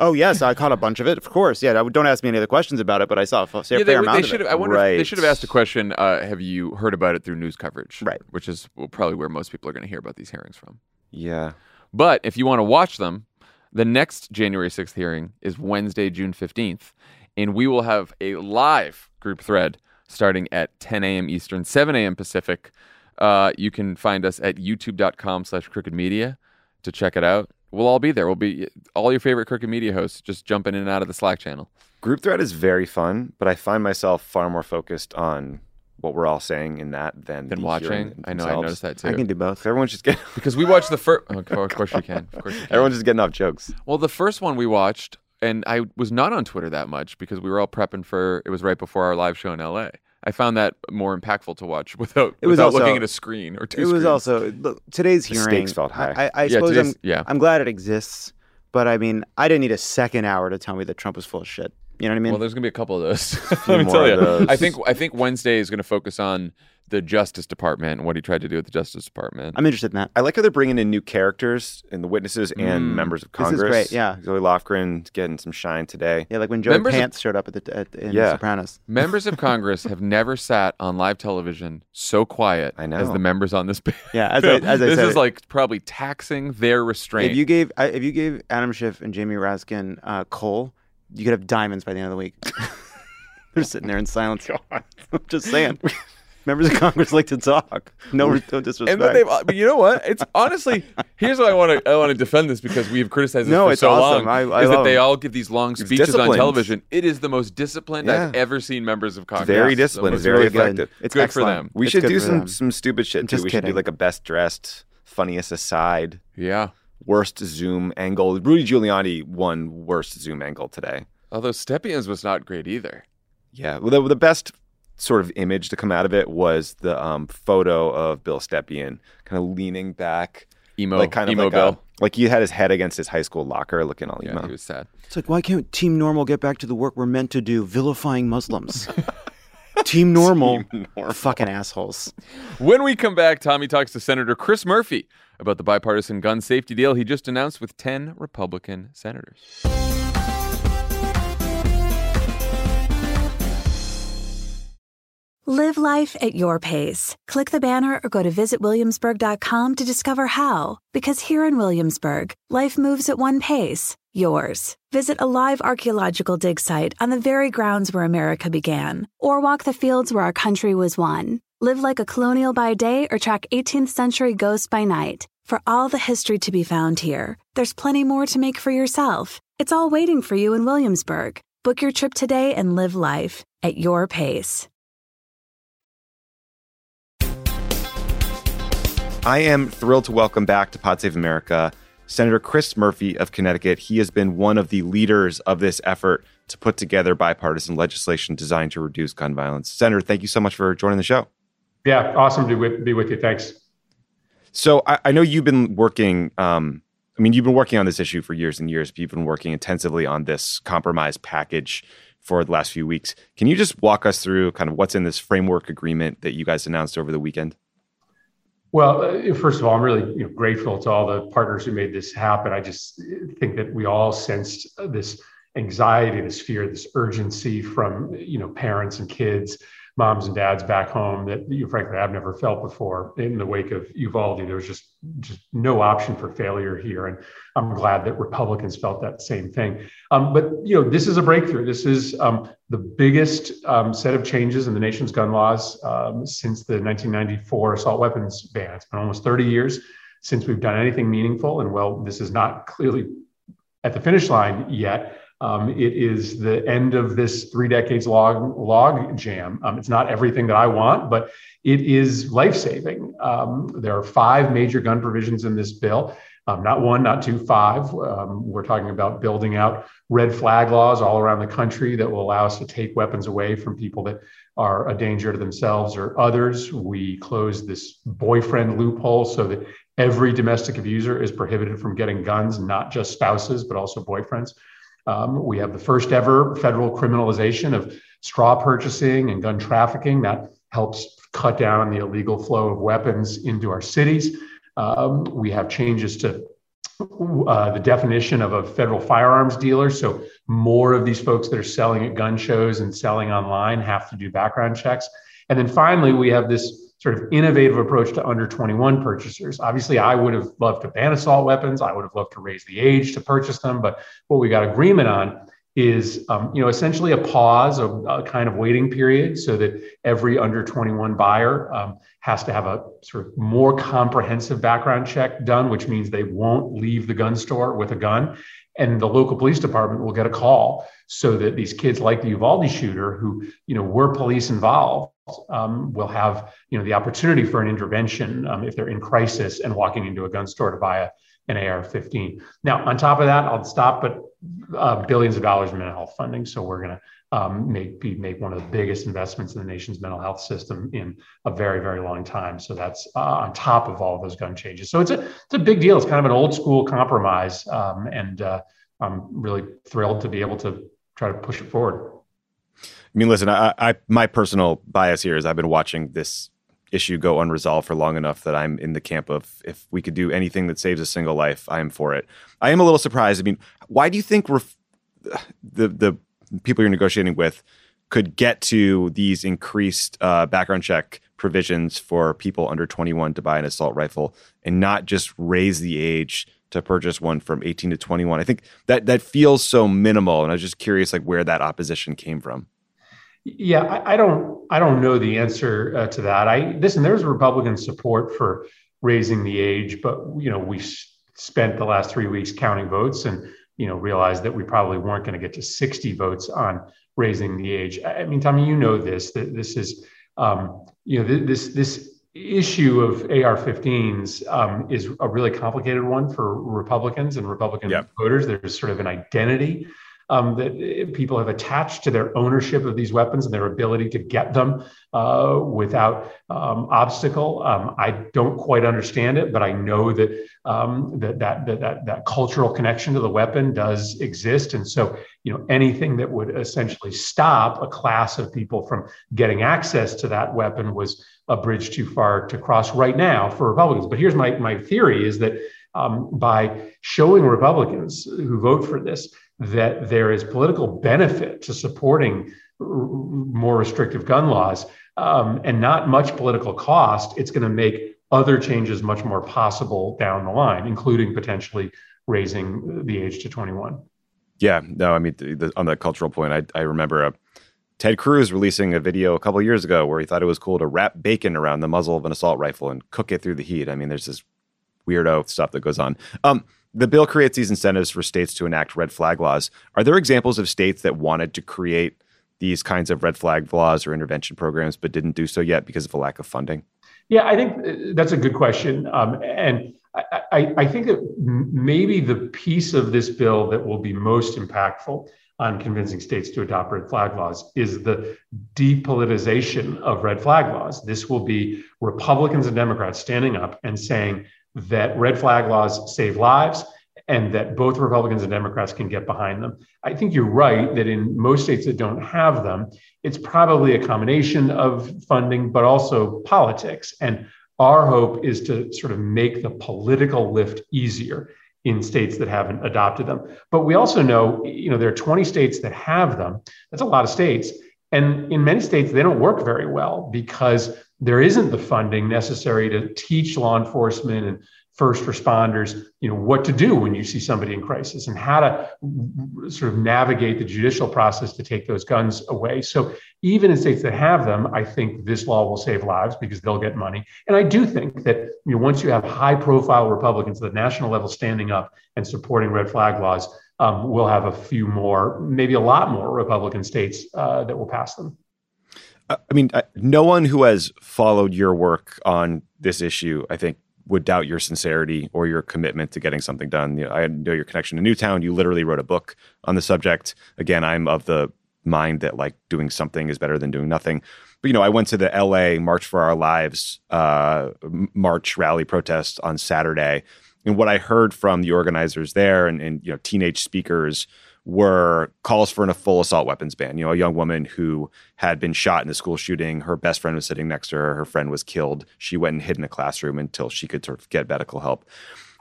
Oh yes, I caught a bunch of it. Of course, yeah. I Don't ask me any other questions about it, but I saw a fair yeah, they, amount they of should it. have. I wonder if they should have asked a question. Uh, have you heard about it through news coverage? Right. Which is probably where most people are going to hear about these hearings from. Yeah. But if you want to watch them, the next January 6th hearing is Wednesday, June 15th. And we will have a live group thread starting at 10 a.m. Eastern, 7 a.m. Pacific. Uh, you can find us at youtube.com slash crooked media to check it out. We'll all be there. We'll be all your favorite crooked media hosts just jumping in and out of the Slack channel. Group thread is very fun, but I find myself far more focused on what we're all saying in that than Been the watching. hearing I know. I themselves. noticed that too. I can do both. Everyone's just getting because we watched the first. Oh, of course you can. Of course you can. everyone's just getting off jokes. Well, the first one we watched, and I was not on Twitter that much because we were all prepping for. It was right before our live show in LA. I found that more impactful to watch without It was without also- looking at a screen or two. It was screens. also look, today's The hearing. stakes felt high. I, I, I Yeah, suppose I'm, yeah. I'm glad it exists, but I mean, I didn't need a second hour to tell me that Trump was full of shit. You know what I mean? well, there's gonna be a couple of those. Let me tell you. I think I think Wednesday is going to focus on the Justice Department and what he tried to do with the Justice Department. I'm interested in that. I like how they're bringing in new characters and the witnesses and Mm. members of Congress. This is Congress. great, yeah. Zoe Lofgren's getting some shine today. Yeah, like when Joey Members of- Pants showed up at the at, in Yeah. Sopranos. members of Congress have never sat on live television so quiet I know. as the members on this. Yeah, as I, as I this said, is like probably taxing their restraint. if you gave if you gave Adam Schiff and Jamie Raskin uh, coal, you could have diamonds by the end of the week. They're sitting there in silence. I'm just saying. Members of Congress like to talk. No, no disrespect. And then they, but you know what? It's honestly here's why I want to I want to defend this because we have criticized this No, for it's so awesome. long. I- I is that they all give these long speeches on television? It is the most disciplined I've ever seen members of Congress. Very disciplined, the most very really good. effective. It's Good for them. We It's should do some them. some stupid shit too. just We should do like a best dressed, funniest aside, Yeah. Worst Zoom angle. Rudy Giuliani won worst Zoom angle today. Although Stepien's was not great either. Yeah, well, the, the best sort of image to come out of it was the um, photo of Bill Stepien kind of leaning back, Emo, like kind of emo like, Bill. a, like he had his head against his high school locker, looking all yeah, emo. he was sad. It's like, why can't Team Normal get back to the work we're meant to do, vilifying Muslims? Team Normal, Team Normal. fucking assholes. When we come back, Tommy talks to Senator Chris Murphy about the bipartisan gun safety deal he just announced with 10 Republican senators. Live life at your pace. Click the banner or go to visitwilliamsburg.com to discover how. Because here in Williamsburg, life moves at one pace, yours. Visit a live archaeological dig site on the very grounds where America began, or walk the fields where our country was won. Live like a colonial by day or track 18th century ghosts by night. For all the history to be found here, there's plenty more to make for yourself. It's all waiting for you in Williamsburg. Book your trip today and live life at your pace. I am thrilled to welcome back to Pod Save America Senator Chris Murphy of Connecticut. He has been one of the leaders of this effort to put together bipartisan legislation designed to reduce gun violence. Senator, thank you so much for joining the show. Yeah, awesome to be with you. Thanks. So I, I know you've been working. Um, I mean, you've been working on this issue for years and years. But you've been working intensively on this compromise package for the last few weeks. Can you just walk us through kind of what's in this framework agreement that you guys announced over the weekend? Well, uh, first of all, I'm really you know, grateful to all the partners who made this happen. I just think that we all sensed this anxiety, this fear, this urgency from you know parents and kids, moms and dads back home that you frankly I've never felt before. In the wake of Uvalde, there was just just no option for failure here, and I'm glad that Republicans felt that same thing. Um, but you know, this is a breakthrough. This is um, the biggest um, set of changes in the nation's gun laws um, since the 1994 assault weapons ban. It's been almost 30 years since we've done anything meaningful. And well, this is not clearly at the finish line yet. Um, it is the end of this three decades log log jam. Um, it's not everything that I want, but it is life saving. Um, there are five major gun provisions in this bill. Um, not one, not two, five. Um, we're talking about building out red flag laws all around the country that will allow us to take weapons away from people that are a danger to themselves or others. We close this boyfriend loophole so that every domestic abuser is prohibited from getting guns, not just spouses, but also boyfriends. Um, we have the first ever federal criminalization of straw purchasing and gun trafficking that helps cut down the illegal flow of weapons into our cities. Um, we have changes to uh, the definition of a federal firearms dealer. So, more of these folks that are selling at gun shows and selling online have to do background checks. And then finally, we have this sort of innovative approach to under 21 purchasers. Obviously, I would have loved to ban assault weapons. I would have loved to raise the age to purchase them. But what we got agreement on is um, you know essentially a pause, a, a, kind of waiting period, so that every under 21 buyer um, has to have a sort of more comprehensive background check done, which means they won't leave the gun store with a gun, and the local police department will get a call, so that these kids like the Uvalde shooter, who you know were police involved, um, will have you know the opportunity for an intervention um, if they're in crisis and walking into a gun store to buy a an AR-15. Now, on top of that, I'll stop, but uh, billions of dollars in mental health funding. So we're going to um, make be, make one of the biggest investments in the nation's mental health system in a very very long time. So that's uh, on top of all of those gun changes. So it's a it's a big deal. It's kind of an old school compromise, um, and uh, I'm really thrilled to be able to try to push it forward. I mean, listen, I, I my personal bias here is I've been watching this issue go unresolved for long enough that I'm in the camp of if we could do anything that saves a single life, I am for it. I am a little surprised. I mean, why do you think ref- the the people you're negotiating with could get to these increased uh, background check provisions for people under 21 to buy an assault rifle and not just raise the age to purchase one from 18 to 21? I think that that feels so minimal, and I was just curious, like where that opposition came from. Yeah, I, I don't. I don't know the answer uh, to that. I listen. There's Republican support for raising the age, but you know we spent the last three weeks counting votes, and you know realized that we probably weren't going to get to 60 votes on raising the age. I mean, Tommy, you know this. That this is um, you know this this issue of AR-15s um, is a really complicated one for Republicans and Republican yep. voters. There's sort of an identity um, that people have attached to their ownership of these weapons and their ability to get them uh, without um, obstacle. Um, I don't quite understand it, but I know that, um, that, that, that, that, that cultural connection to the weapon does exist. And so, you know, anything that would essentially stop a class of people from getting access to that weapon was a bridge too far to cross right now for Republicans. But here's my, my theory is that um, by showing Republicans who vote for this that there is political benefit to supporting more restrictive gun laws um, and not much political cost, it's going to make other changes much more possible down the line, including potentially raising the age to 21. Yeah, no, I mean, the, the, on that cultural point, I, I remember uh, Ted Cruz releasing a video a couple years ago where he thought it was cool to wrap bacon around the muzzle of an assault rifle and cook it through the heat. I mean, there's this weirdo stuff that goes on. Um, the bill creates these incentives for states to enact red flag laws. Are there examples of states that wanted to create these kinds of red flag laws or intervention programs but didn't do so yet because of a lack of funding? Yeah, I think uh, that's a good question. Um, and I, I, I, think that maybe the piece of this bill that will be most impactful on convincing states to adopt red flag laws is the depolitization of red flag laws. This will be Republicans and Democrats standing up and saying, that red flag laws save lives and that both Republicans and Democrats can get behind them. I think you're right that in most states that don't have them, it's probably a combination of funding, but also politics. And our hope is to sort of make the political lift easier in states that haven't adopted them. But we also know, you know, there are 20 states that have them. That's a lot of states. And in many states, they don't work very well because there isn't the funding necessary to teach law enforcement and first responders, you know, what to do when you see somebody in crisis and how to sort of navigate the judicial process to take those guns away. So even in states that have them, I think this law will save lives because they'll get money. And I do think that you know, once you have high profile Republicans at the national level standing up and supporting red flag laws, um, we'll have a few more, maybe a lot more Republican states uh, that will pass them. I mean, no one who has followed your work on this issue, I think, would doubt your sincerity or your commitment to getting something done. You know, I know your connection to Newtown. You literally wrote a book on the subject. Again, I'm of the mind that like doing something is better than doing nothing. But you know, I went to the LA March for Our Lives uh, march rally protest on Saturday, and what I heard from the organizers there and, and you know teenage speakers were calls for a full assault weapons ban. You know, a young woman who had been shot in a school shooting, her best friend was sitting next to her, her friend was killed. She went and hid in a classroom until she could sort of get medical help.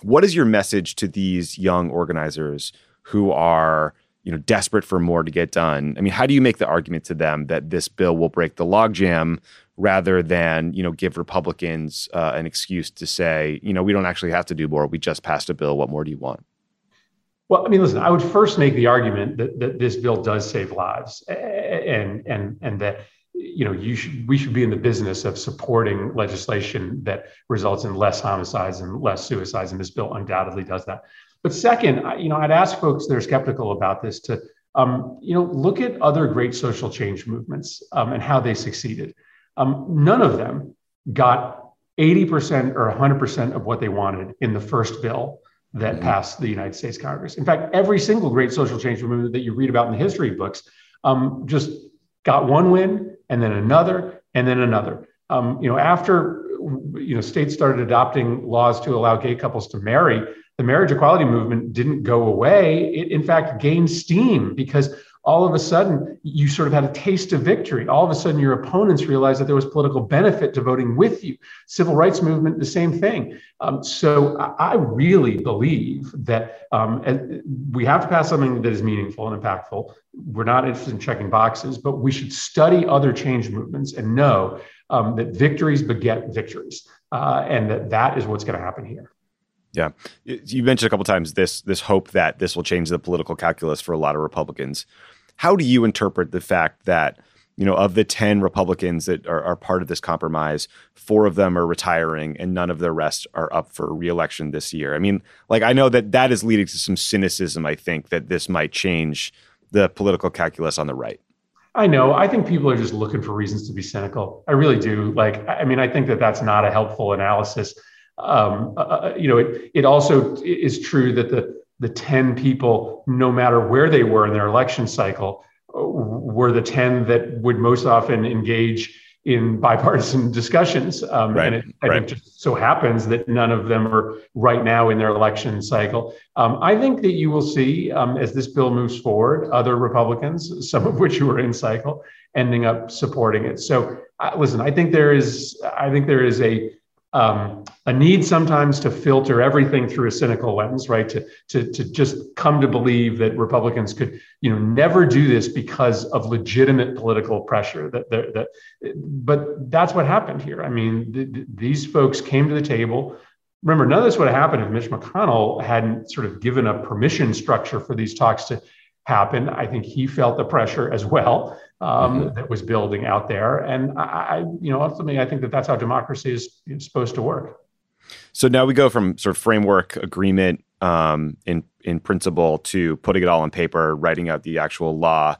What is your message to these young organizers who are, you know, desperate for more to get done? I mean, how do you make the argument to them that this bill will break the logjam rather than, you know, give Republicans uh, an excuse to say, you know, we don't actually have to do more. We just passed a bill. What more do you want? Well, I mean, listen, I would first make the argument that, that this bill does save lives and, and, and that, you know, you should, we should be in the business of supporting legislation that results in less homicides and less suicides. And this bill undoubtedly does that. But second, you know, I'd ask folks that are skeptical about this to, um, you know, look at other great social change movements um, and how they succeeded. Um, none of them got 80% or 100% of what they wanted in the first bill that mm-hmm. passed the United States Congress. In fact, every single great social change movement that you read about in the history books um, just got one win and then another and then another. Um, you know, after you know states started adopting laws to allow gay couples to marry, the marriage equality movement didn't go away. It in fact gained steam because all of a sudden you sort of had a taste of victory. All of a sudden your opponents realized that there was political benefit to voting with you. Civil rights movement, the same thing. Um, so I, really believe that um, we have to pass something that is meaningful and impactful. We're not interested in checking boxes, but we should study other change movements and know um, that victories beget victories, uh, and that that is what's going to happen here. Yeah, you mentioned a couple times this this hope that this will change the political calculus for a lot of Republicans. How do you interpret the fact that you know of the ten Republicans that are, are part of this compromise, four of them are retiring, and none of the rest are up for reelection this year? I mean, like I know that that is leading to some cynicism. I think that this might change the political calculus on the right. I know. I think people are just looking for reasons to be cynical. I really do. Like, I mean, I think that that's not a helpful analysis um, uh, uh, you know, it, it also is true that the, the 10 people, no matter where they were in their election cycle, uh, were the 10 that would most often engage in bipartisan discussions. Um, right, and it, I right. think just so happens that none of them are right now in their election cycle. Um, I think that you will see, um, as this bill moves forward, other Republicans, some of which were in cycle, ending up supporting it. So, uh, listen, I think there is, I think there is a um, a need sometimes to filter everything through a cynical lens, right? To, to, to just come to believe that Republicans could, you know, never do this because of legitimate political pressure. That, that, that but that's what happened here. I mean, th- th- these folks came to the table. Remember, none of this would have happened if Mitch McConnell hadn't sort of given a permission structure for these talks to happen. I think he felt the pressure as well um, mm-hmm. that was building out there. And I, I, you know, ultimately, I think that that's how democracy is supposed to work. So now we go from sort of framework agreement um, in in principle to putting it all on paper, writing out the actual law.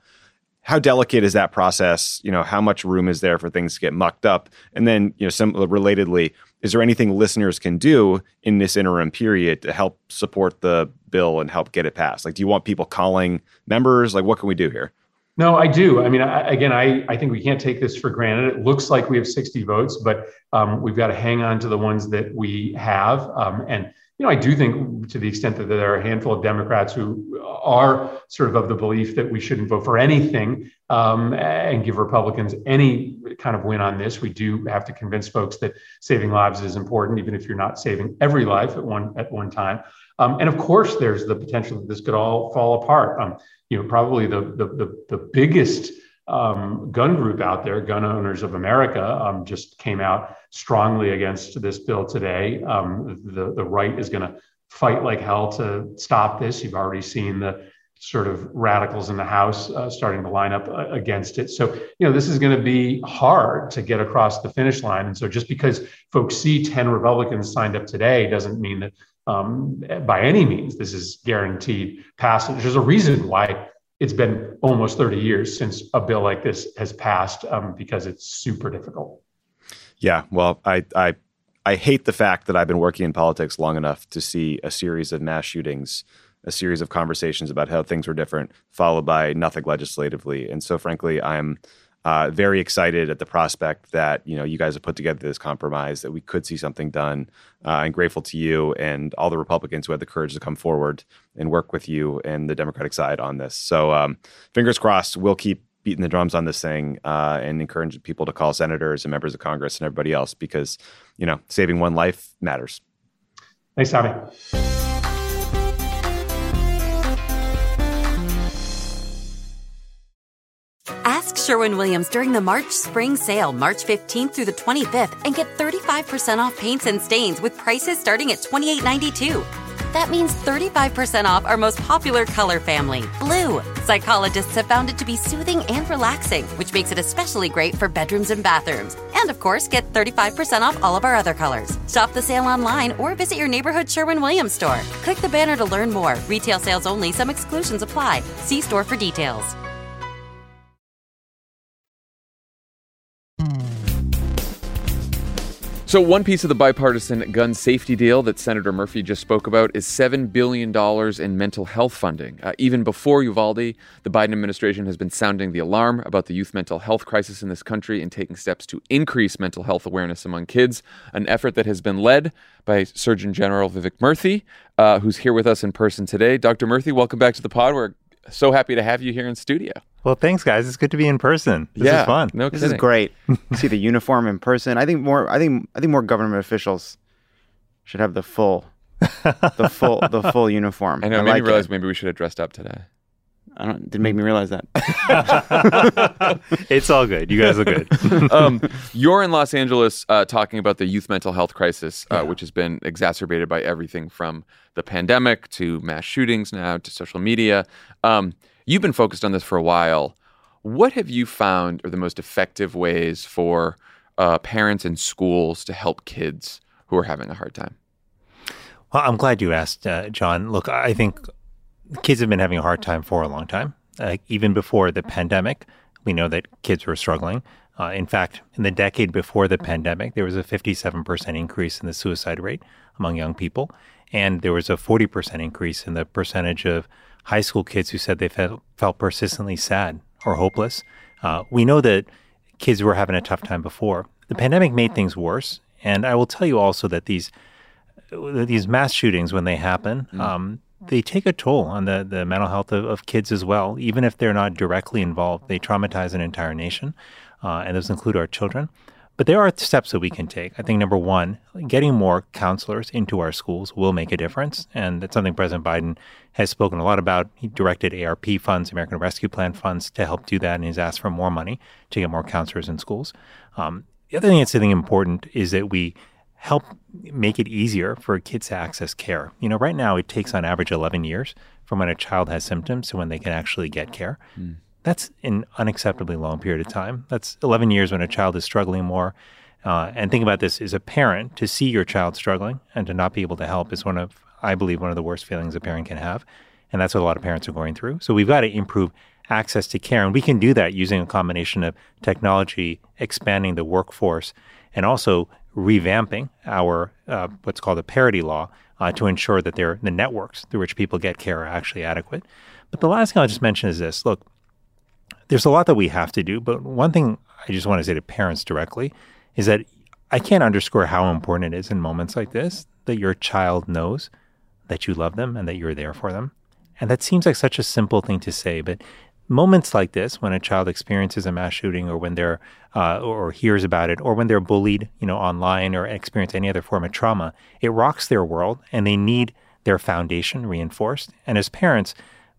How delicate is that process? You know, how much room is there for things to get mucked up? And then, you know, some relatedly, is there anything listeners can do in this interim period to help support the bill and help get it passed? Like, do you want people calling members? Like, what can we do here? No, I do. I mean, I, again, I, I think we can't take this for granted. It looks like we have 60 votes, but um, we've got to hang on to the ones that we have. Um, and, you know, I do think to the extent that there are a handful of Democrats who are sort of of the belief that we shouldn't vote for anything um, and give Republicans any kind of win on this, we do have to convince folks that saving lives is important, even if you're not saving every life at one at one time. Um, and of course, there's the potential that this could all fall apart. Um, you know, probably the, the, the, the biggest um, gun group out there, Gun Owners of America, um, just came out strongly against this bill today. Um, the, the right is going to fight like hell to stop this. You've already seen the sort of radicals in the House uh, starting to line up uh, against it. So, you know, this is going to be hard to get across the finish line. And so, just because folks see 10 Republicans signed up today doesn't mean that um, by any means this is guaranteed passage. There's a reason why it's been almost 30 years since a bill like this has passed um, because it's super difficult. Yeah, well, I, I I hate the fact that I've been working in politics long enough to see a series of mass shootings, a series of conversations about how things were different, followed by nothing legislatively. And so, frankly, I'm uh, very excited at the prospect that you know you guys have put together this compromise that we could see something done. Uh, and grateful to you and all the Republicans who had the courage to come forward and work with you and the Democratic side on this. So um, fingers crossed, we'll keep beating the drums on this thing uh, and encourage people to call senators and members of Congress and everybody else because you know saving one life matters. Thanks, Tommy. Sherwin Williams during the March Spring Sale, March 15th through the 25th, and get 35% off paints and stains with prices starting at $28.92. That means 35% off our most popular color family, blue. Psychologists have found it to be soothing and relaxing, which makes it especially great for bedrooms and bathrooms. And of course, get 35% off all of our other colors. Shop the sale online or visit your neighborhood Sherwin Williams store. Click the banner to learn more. Retail sales only, some exclusions apply. See store for details. So, one piece of the bipartisan gun safety deal that Senator Murphy just spoke about is $7 billion in mental health funding. Uh, even before Uvalde, the Biden administration has been sounding the alarm about the youth mental health crisis in this country and taking steps to increase mental health awareness among kids, an effort that has been led by Surgeon General Vivek Murthy, uh, who's here with us in person today. Dr. Murthy, welcome back to the pod. We're so happy to have you here in studio. Well, thanks, guys. It's good to be in person. This yeah, is fun. No This kidding. is great. See the uniform in person. I think more. I think. I think more government officials should have the full, the full, the full uniform. I know. I made like realize it. maybe we should have dressed up today. I don't. Didn't make me realize that. it's all good. You guys are good. um, you're in Los Angeles uh, talking about the youth mental health crisis, uh, which has been exacerbated by everything from the pandemic to mass shootings now to social media. Um, you've been focused on this for a while. What have you found are the most effective ways for uh, parents and schools to help kids who are having a hard time? Well, I'm glad you asked, uh, Jon. Look, I think kids have been having a hard time for a long time. Uh, even before the pandemic, we know that kids were struggling. Uh, in fact, in the decade before the pandemic, there was a 57% increase in the suicide rate among young people. And there was a 40% increase in the percentage of high school kids who said they felt, felt persistently sad or hopeless. Uh, we know that kids were having a tough time before. The pandemic made things worse. And I will tell you also that these these mass shootings, when they happen, um, they take a toll on the, the mental health of, of kids as well. Even if they're not directly involved, they traumatize an entire nation, uh, and those include our children. But there are steps that we can take. I think number one, getting more counselors into our schools will make a difference. And that's something President Biden has spoken a lot about. He directed ARP funds, American Rescue Plan funds, to help do that. And he's asked for more money to get more counselors in schools. Um, the other thing that's I think important is that we help make it easier for kids to access care. You know, right now it takes on average 11 years from when a child has symptoms to when they can actually get care. That's an unacceptably long period of time. That's 11 years when a child is struggling more. Uh, and think about this as a parent to see your child struggling and to not be able to help is one of, I believe, one of the worst feelings a parent can have. And that's what a lot of parents are going through. So we've got to improve access to care. And we can do that using a combination of technology, expanding the workforce, and also revamping our uh, what's called a parity law uh, to ensure that the networks through which people get care are actually adequate. But the last thing I'll just mention is this look, there's a lot that we have to do, but one thing I just want to say to parents directly is that I can't underscore how important it is in moments like this that your child knows that you love them and that you're there for them. And that seems like such a simple thing to say, but moments like this, when a child experiences a mass shooting, or when they're uh, or hears about it, or when they're bullied, you know, online, or experience any other form of trauma, it rocks their world, and they need their foundation reinforced. And as parents,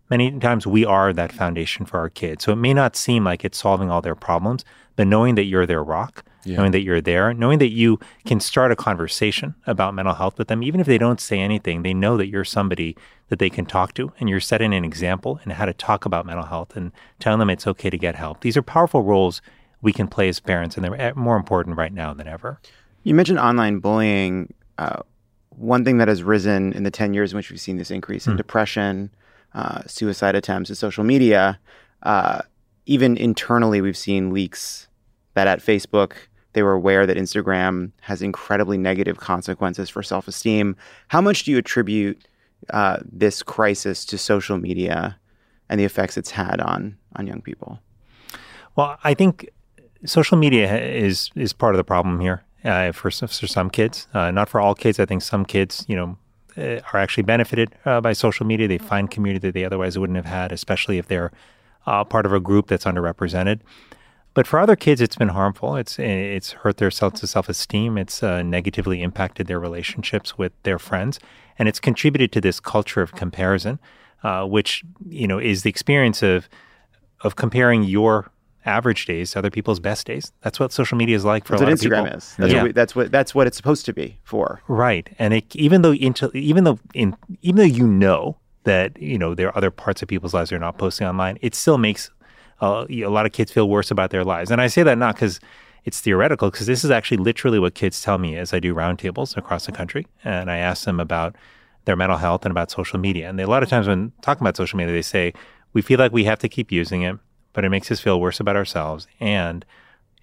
Many times we are that foundation for our kids. So it may not seem like it's solving all their problems, but knowing that you're their rock, Yeah. knowing that you're there, knowing that you can start a conversation about mental health with them, even if they don't say anything, they know that you're somebody that they can talk to and you're setting an example in how to talk about mental health and telling them it's okay to get help. These are powerful roles we can play as parents, and they're eh, more important right now than ever. You mentioned online bullying. Uh, one thing that has risen in the 10 years in which we've seen this increase in Hmm. depression, uh, suicide attempts, and social media, uh, even internally, we've seen leaks that at Facebook, they were aware that Instagram has incredibly negative consequences for self esteem. How much do you attribute uh, this crisis to social media and the effects it's had on, on young people? Well, I think social media is is part of the problem here uh, for for some kids. Uh, not for all kids. I think some kids, you know, uh, are actually benefited uh, by social media. They find community that they otherwise wouldn't have had, especially if they're uh, part of a group that's underrepresented. But for other kids, it's been harmful. It's it's hurt their self self esteem. It's uh, negatively impacted their relationships with their friends, and it's contributed to this culture of comparison, uh, which you know is the experience of of comparing your average days to other people's best days. That's what social media is like for That's a what lot of people. is. That's, Yeah. what we, that's what that's what it's supposed to be for. Right, and it, even though into, even though in even though you know that you know there are other parts of people's lives they're not posting online, it still makes uh, a lot of kids feel worse about their lives. And I say that not because it's theoretical, because this is actually literally what kids tell me as I do roundtables across the country, and I ask them about their mental health and about social media. And they, a lot of times when talking about social media, they say we feel like we have to keep using it, but it makes us feel worse about ourselves and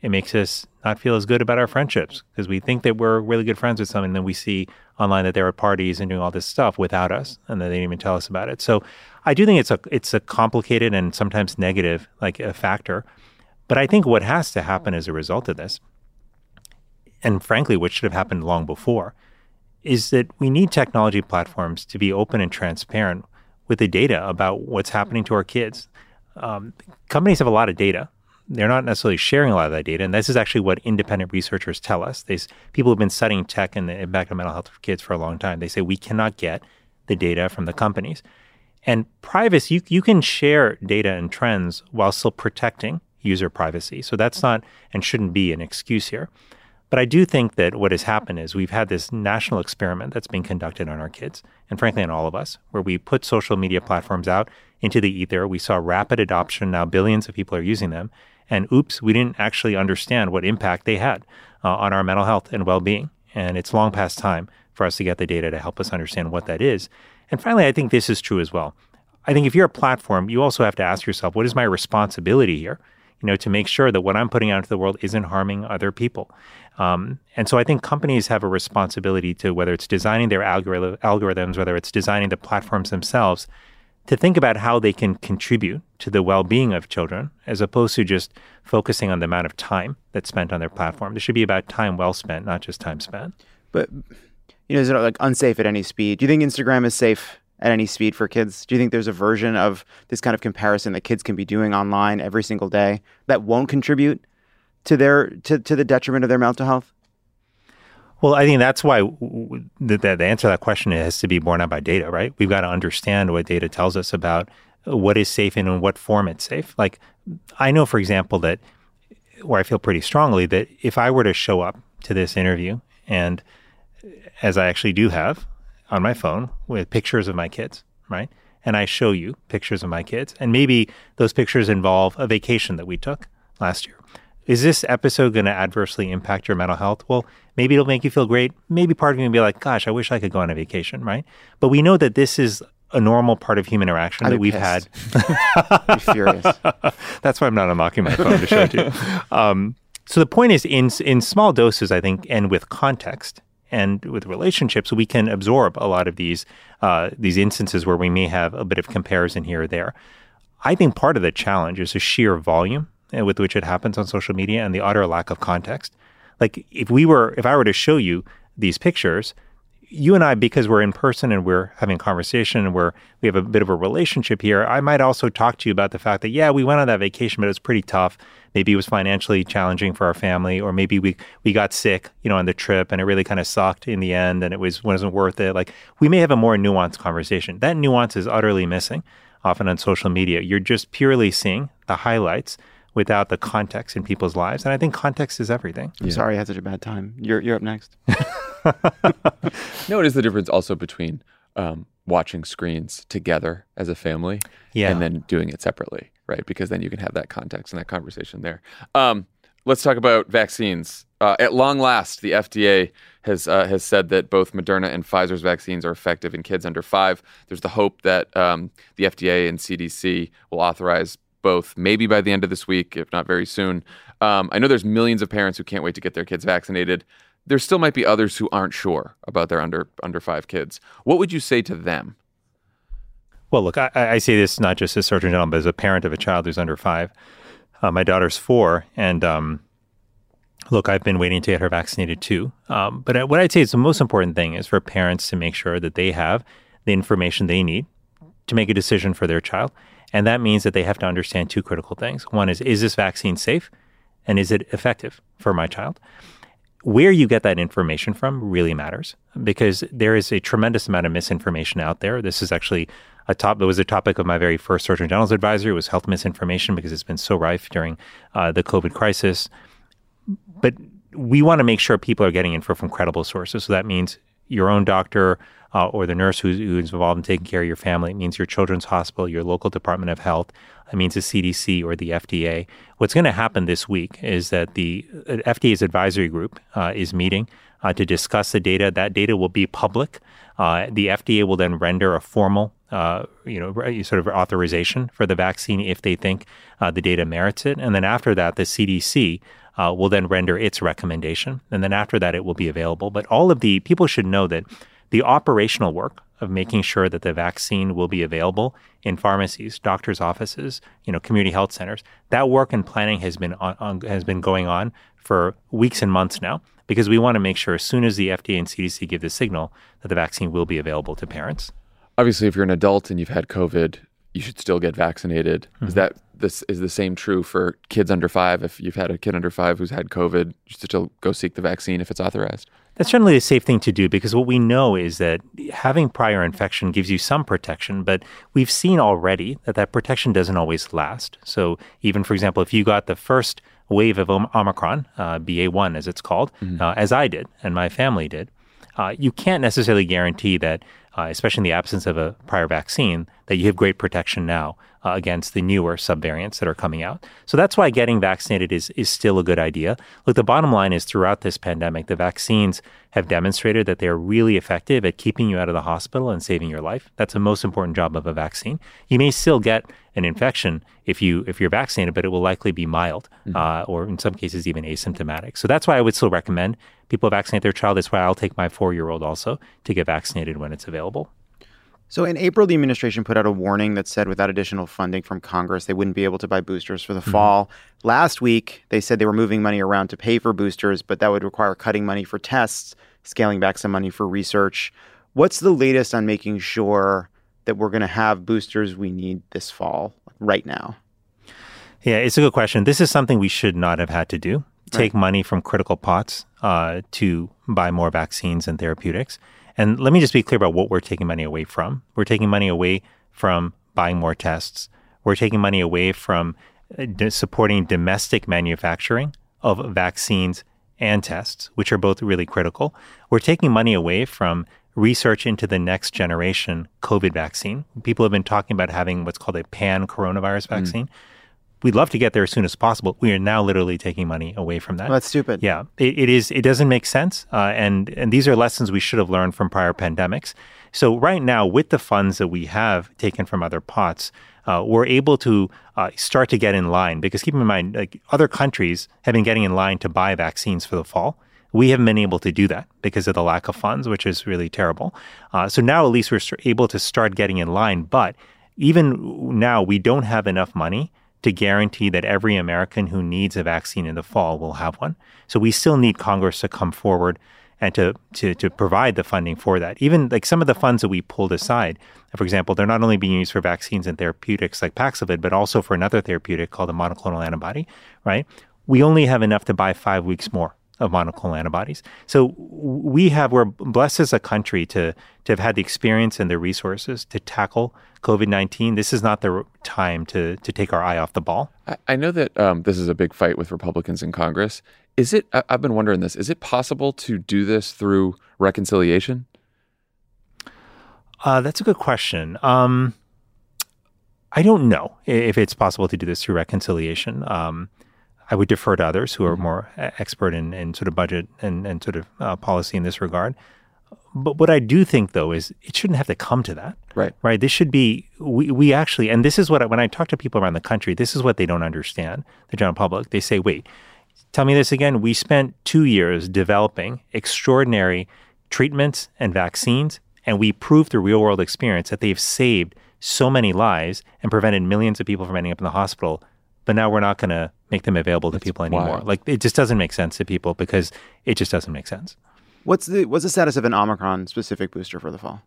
it makes us not feel as good about our friendships because we think that we're really good friends with someone, and then we see online that they're at parties and doing all this stuff without us, and they didn't even tell us about it. So I do think it's a it's a complicated and sometimes negative like a factor, but I think what has to happen as a result of this, and frankly, what should have happened long before, is that we need technology platforms to be open and transparent with the data about what's happening to our kids. Um, companies have a lot of data. They're not necessarily sharing a lot of that data, and this is actually what independent researchers tell us. They, s- people have been studying tech and the impact on mental health of kids for a long time. They say we cannot get the data from the companies. And privacy, you, you can share data and trends while still protecting user privacy. So that's not and shouldn't be an excuse here. But I do think that what has happened is we've had this national experiment that's being conducted on our kids, and frankly on all of us, where we put social media platforms out into the ether. We saw rapid adoption. Now billions of people are using them. And oops, we didn't actually understand what impact they had uh, on our mental health and well being. And it's long past time for us to get the data to help us understand what that is. And finally, I think this is true as well. I think if you're a platform, you also have to ask yourself, what is my responsibility here? You know, to make sure that what I'm putting out into the world isn't harming other people. Um, and so I think companies have a responsibility to whether it's designing their algori- algorithms, whether it's designing the platforms themselves, to think about how they can contribute to the well-being of children, as opposed to just focusing on the amount of time that's spent on their platform. This should be about time well spent, not just time spent. But you know, is it like unsafe at any speed? Do you think Instagram is safe at any speed for kids? Do you think there's a version of this kind of comparison that kids can be doing online every single day that won't contribute to their to, to the detriment of their mental health? Well, I think that's why the the answer to that question has to be borne out by data, right? We've got to understand what data tells us about what is safe and in what form it's safe. Like, I know, for example, that where I feel pretty strongly that if I were to show up to this interview and as I actually do have on my phone with pictures of my kids, right? And I show you pictures of my kids, and maybe those pictures involve a vacation that we took last year. Is this episode going to adversely impact your mental health? Well, maybe it'll make you feel great. Maybe part of you will be like, gosh, I wish I could go on a vacation, right? But we know that this is a normal part of human interaction I'd that we've pissed. had. I'd be furious. That's why I'm not unlocking my phone to show it to you. Um, so the point is, in in small doses, I think, and with context and with relationships, we can absorb a lot of these uh, these instances where we may have a bit of comparison here or there. I think part of the challenge is the sheer volume Eh, with which it happens on social media and the utter lack of context. Like if we were, if I were to show you these pictures, you and I, because we're in person and we're having conversation and we're we have a bit of a relationship here, I might also talk to you about the fact that yeah, we went on that vacation, but it was pretty tough. Maybe it was financially challenging for our family, or maybe we we got sick, you know, on the trip, and it really kind of sucked in the end, and it was wasn't worth it. Like we may have a more nuanced conversation. That nuance is utterly missing often on social media, you're just purely seeing the highlights without the context in people's lives. And I think context is everything. I'm sorry I had such a bad time. You're you're up next. no, what is the difference also between um, watching screens together as a family Yeah. and then doing it separately, right? Because then you can have that context and that conversation there. Um, let's talk about vaccines. Uh, at long last, the FDA has uh, has said that both Moderna and Pfizer's vaccines are effective in kids under five. There's the hope that um, the FDA and CDC will authorize both, maybe by the end of this week, if not very soon. Um, I know there's millions of parents who can't wait to get their kids vaccinated. There still might be others who aren't sure about their under under five kids. What would you say to them? Well, look, I, I say this not just as Surgeon General, but as a parent of a child who's under five. Uh, my daughter's four, and um, look, I've been waiting to get her vaccinated too. Um, but what I'd say is the most important thing is for parents to make sure that they have the information they need to make a decision for their child. And that means that they have to understand two critical things. One is, is this vaccine safe? And is it effective for my child? Where you get that information from really matters because there is a tremendous amount of misinformation out there. This is actually a top that was a topic of my very first Surgeon General's advisory It was health misinformation because it's been so rife during uh, the COVID crisis. But we want to make sure people are getting info from credible sources. So that means your own doctor uh, or the nurse who's, who's involved in taking care of your family. It means your children's hospital, your local Department of Health. It means the CDC or the FDA. What's going to happen this week is that the uh, FDA's advisory group uh, is meeting uh, to discuss the data. That data will be public. Uh, the FDA will then render a formal, uh, you know, sort of authorization for the vaccine if they think uh, the data merits it. And then after that, the CDC uh, will then render its recommendation. And then after that, it will be available. But all of the people should know that the operational work of making sure that the vaccine will be available in pharmacies, doctors' offices, you know, community health centers, that work and planning has been on, on, has been going on for weeks and months now because we want to make sure as soon as the FDA and CDC give the signal that the vaccine will be available to parents. Obviously, if you're an adult and you've had COVID, you should still get vaccinated. Is Mhm. that this is the same true for kids under five? If you've had a kid under five who's had COVID, you should still go seek the vaccine if it's authorized. That's generally a safe thing to do because what we know is that having prior infection gives you some protection, but we've seen already that that protection doesn't always last. So, even for example, if you got the first wave of Omicron, uh, BA1 as it's called, uh, as I did and my family did, uh, you can't necessarily guarantee that, uh, especially in the absence of a prior vaccine, that you have great protection now uh, against the newer subvariants that are coming out. So that's why getting vaccinated is is still a good idea. Look, the bottom line is throughout this pandemic, the vaccines have demonstrated that they are really effective at keeping you out of the hospital and saving your life. That's the most important job of a vaccine. You may still get an infection if you if you're vaccinated, but it will likely be mild, uh, or in some cases even asymptomatic. So that's why I would still recommend people vaccinate their child. That's why I'll take my four year old also to get vaccinated when it's available. So in April, the administration put out a warning that said without additional funding from Congress, they wouldn't be able to buy boosters for the fall. Last week, they said they were moving money around to pay for boosters, but that would require cutting money for tests, scaling back some money for research. What's the latest on making sure that we're going to have boosters we need this fall, right now? Yeah, it's a good question. This is something we should not have had to do. Take money from critical pots uh, to buy more vaccines and therapeutics. And let me just be clear about what we're taking money away from. We're taking money away from buying more tests. We're taking money away from uh, supporting domestic manufacturing of vaccines and tests, which are both really critical. We're taking money away from research into the next generation COVID vaccine. People have been talking about having what's called a pan coronavirus vaccine. We'd love to get there as soon as possible. We are now literally taking money away from that. Well, that's stupid. Yeah, it, it is. It doesn't make sense, uh, and and these are lessons we should have learned from prior pandemics. So right now, with the funds that we have taken from other pots, uh, we're able to uh, start to get in line. Because keep in mind, like other countries have been getting in line to buy vaccines for the fall. We haven't been able to do that because of the lack of funds, which is really terrible. Uh, so now at least we're able to start getting in line. But even now, we don't have enough money to guarantee that every American who needs a vaccine in the fall will have one. So we still need Congress to come forward and to, to, to provide the funding for that. Even like some of the funds that we pulled aside, for example, they're not only being used for vaccines and therapeutics like Paxlovid, but also for another therapeutic called a monoclonal antibody, right? We only have enough to buy five weeks more of monoclonal antibodies. So we have we're blessed as a country to to have had the experience and the resources to tackle COVID nineteen. This is not the time to to take our eye off the ball. I, I know that um, this is a big fight with Republicans in Congress. Is it? I, I've been wondering this. Is it possible to do this through reconciliation? Uh, that's a good question. Um, I don't know if it's possible to do this through reconciliation. Um, I would defer to others who are Mm-hmm. more uh, expert in, in sort of budget and, and sort of uh, policy in this regard. But what I do think, though, is it shouldn't have to come to that. Right. Right. This should be, we, we actually, and this is what, I, when I talk to people around the country, this is what they don't understand, the general public. They say, wait, tell me this again. We spent two years developing extraordinary treatments and vaccines, and we proved through real world experience that they've saved so many lives and prevented millions of people from ending up in the hospital. But now we're not going to make them available to people anymore. wild. Like it just doesn't make sense to people because it just doesn't make sense. What's the what's the status of an Omicron specific booster for the fall?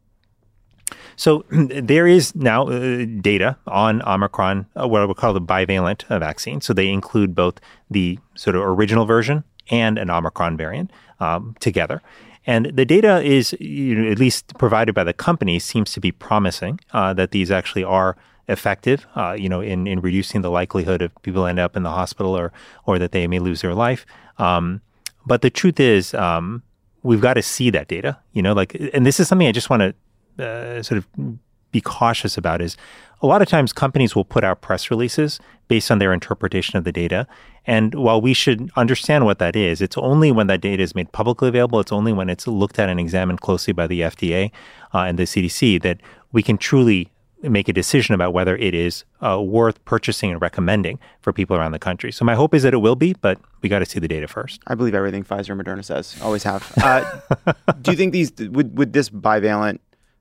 So there is now uh, data on Omicron, uh, what we call the bivalent uh, vaccine. So they include both the sort of original version and an Omicron variant um, together. And the data is, you know, at least provided by the company, seems to be promising uh, that these actually are effective, uh, you know, in, in reducing the likelihood of people end up in the hospital or or that they may lose their life. Um, but the truth is, um, we've got to see that data, you know, like, and this is something I just want to uh, sort of be cautious about is a lot of times companies will put out press releases based on their interpretation of the data. And while we should understand what that is, it's only when that data is made publicly available, it's only when it's looked at and examined closely by the FDA uh, and the CDC that we can truly make a decision about whether it is uh, worth purchasing and recommending for people around the country. So my hope is that it will be, but we got to see the data first. I believe everything Pfizer and Moderna says. Always have. Uh, do you think these would would this bivalent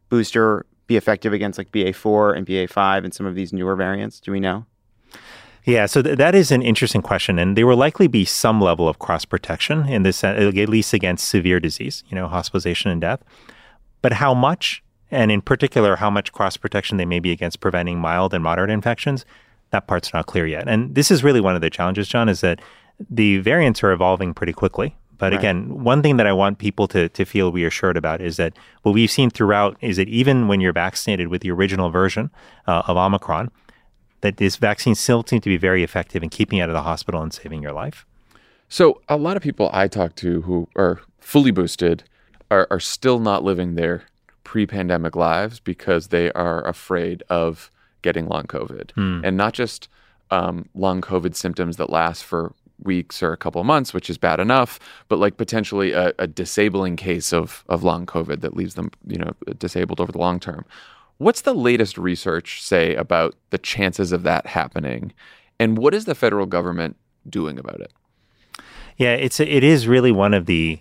booster be effective against like BA4 and BA5 and some of these newer variants? Do we know? Yeah, so th- that is an interesting question, and there will likely be some level of cross protection in this, at least against severe disease, you know, hospitalization and death. But how much, and in particular, how much cross protection they may be against preventing mild and moderate infections, that part's not clear yet. And this is really one of the challenges, Jon, is that the variants are evolving pretty quickly. But Right. again, one thing that I want people to, to feel reassured about is that what we've seen throughout is that even when you're vaccinated with the original version uh, of Omicron, that this vaccine still seems to be very effective in keeping you out of the hospital and saving your life. So a lot of people I talk to who are fully boosted are, are still not living their pre-pandemic lives because they are afraid of getting long COVID, Hmm. and not just um, long COVID symptoms that last for weeks or a couple of months, which is bad enough, but like potentially a, a disabling case of of long COVID that leaves them, you know, disabled over the long term. What's the latest research say about the chances of that happening, and what is the federal government doing about it? Yeah, it's it is really one of the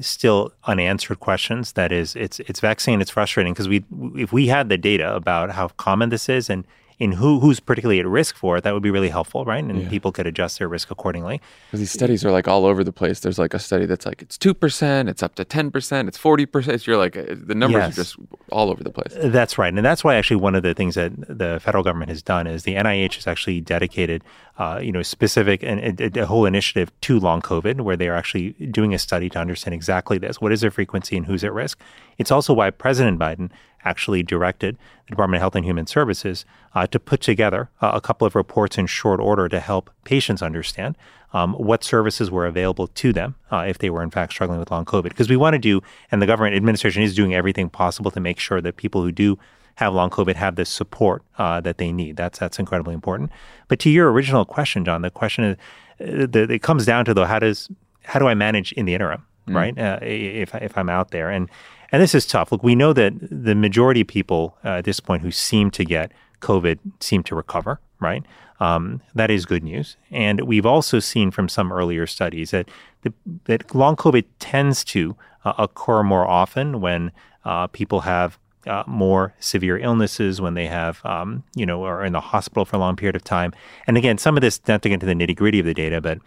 still unanswered questions. That is, it's it's vaccine. It's frustrating because we if we had the data about how common this is and in who who's particularly at risk for it, that would be really helpful, right? And Yeah. people could adjust their risk accordingly. Because these studies are like all over the place. There's like a study that's like it's two percent, it's up to ten percent, it's forty percent. You're like uh, the numbers Yes. are just all over the place. That's right, and that's why actually one of the things that the federal government has done is the NIH has actually dedicated, uh, you know, specific and a, a whole initiative to long COVID, where they are actually doing a study to understand exactly this: what is their frequency and who's at risk. It's also why President Biden actually directed the Department of Health and Human Services uh, to put together uh, a couple of reports in short order to help patients understand um, what services were available to them uh, if they were in fact struggling with long COVID. Because we want to do, and the government administration is doing everything possible to make sure that people who do have long COVID have the support uh, that they need. That's that's incredibly important. But to your original question, Jon, the question is, uh, the, it comes down to though, how does how do I manage in the interim, Mm. right? Uh, if if I'm out there and and this is tough. Look, we know that the majority of people uh, at this point who seem to get COVID seem to recover, right? Um, that is good news. And we've also seen from some earlier studies that the, that long COVID tends to uh, occur more often when uh, people have uh, more severe illnesses, when they have, um, you know, are in the hospital for a long period of time. And again, some of this, not to get into the nitty gritty of the data, but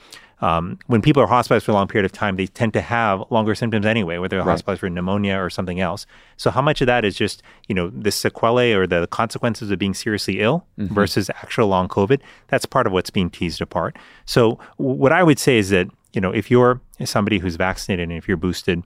um, when people are hospitalized for a long period of time, they tend to have longer symptoms anyway, whether they're Right. hospitalized for pneumonia or something else. So how much of that is just, you know, the sequelae or the consequences of being seriously ill Mhm. versus actual long COVID? That's part of what's being teased apart. So w- what I would say is that, you know, if you're somebody who's vaccinated and if you're boosted,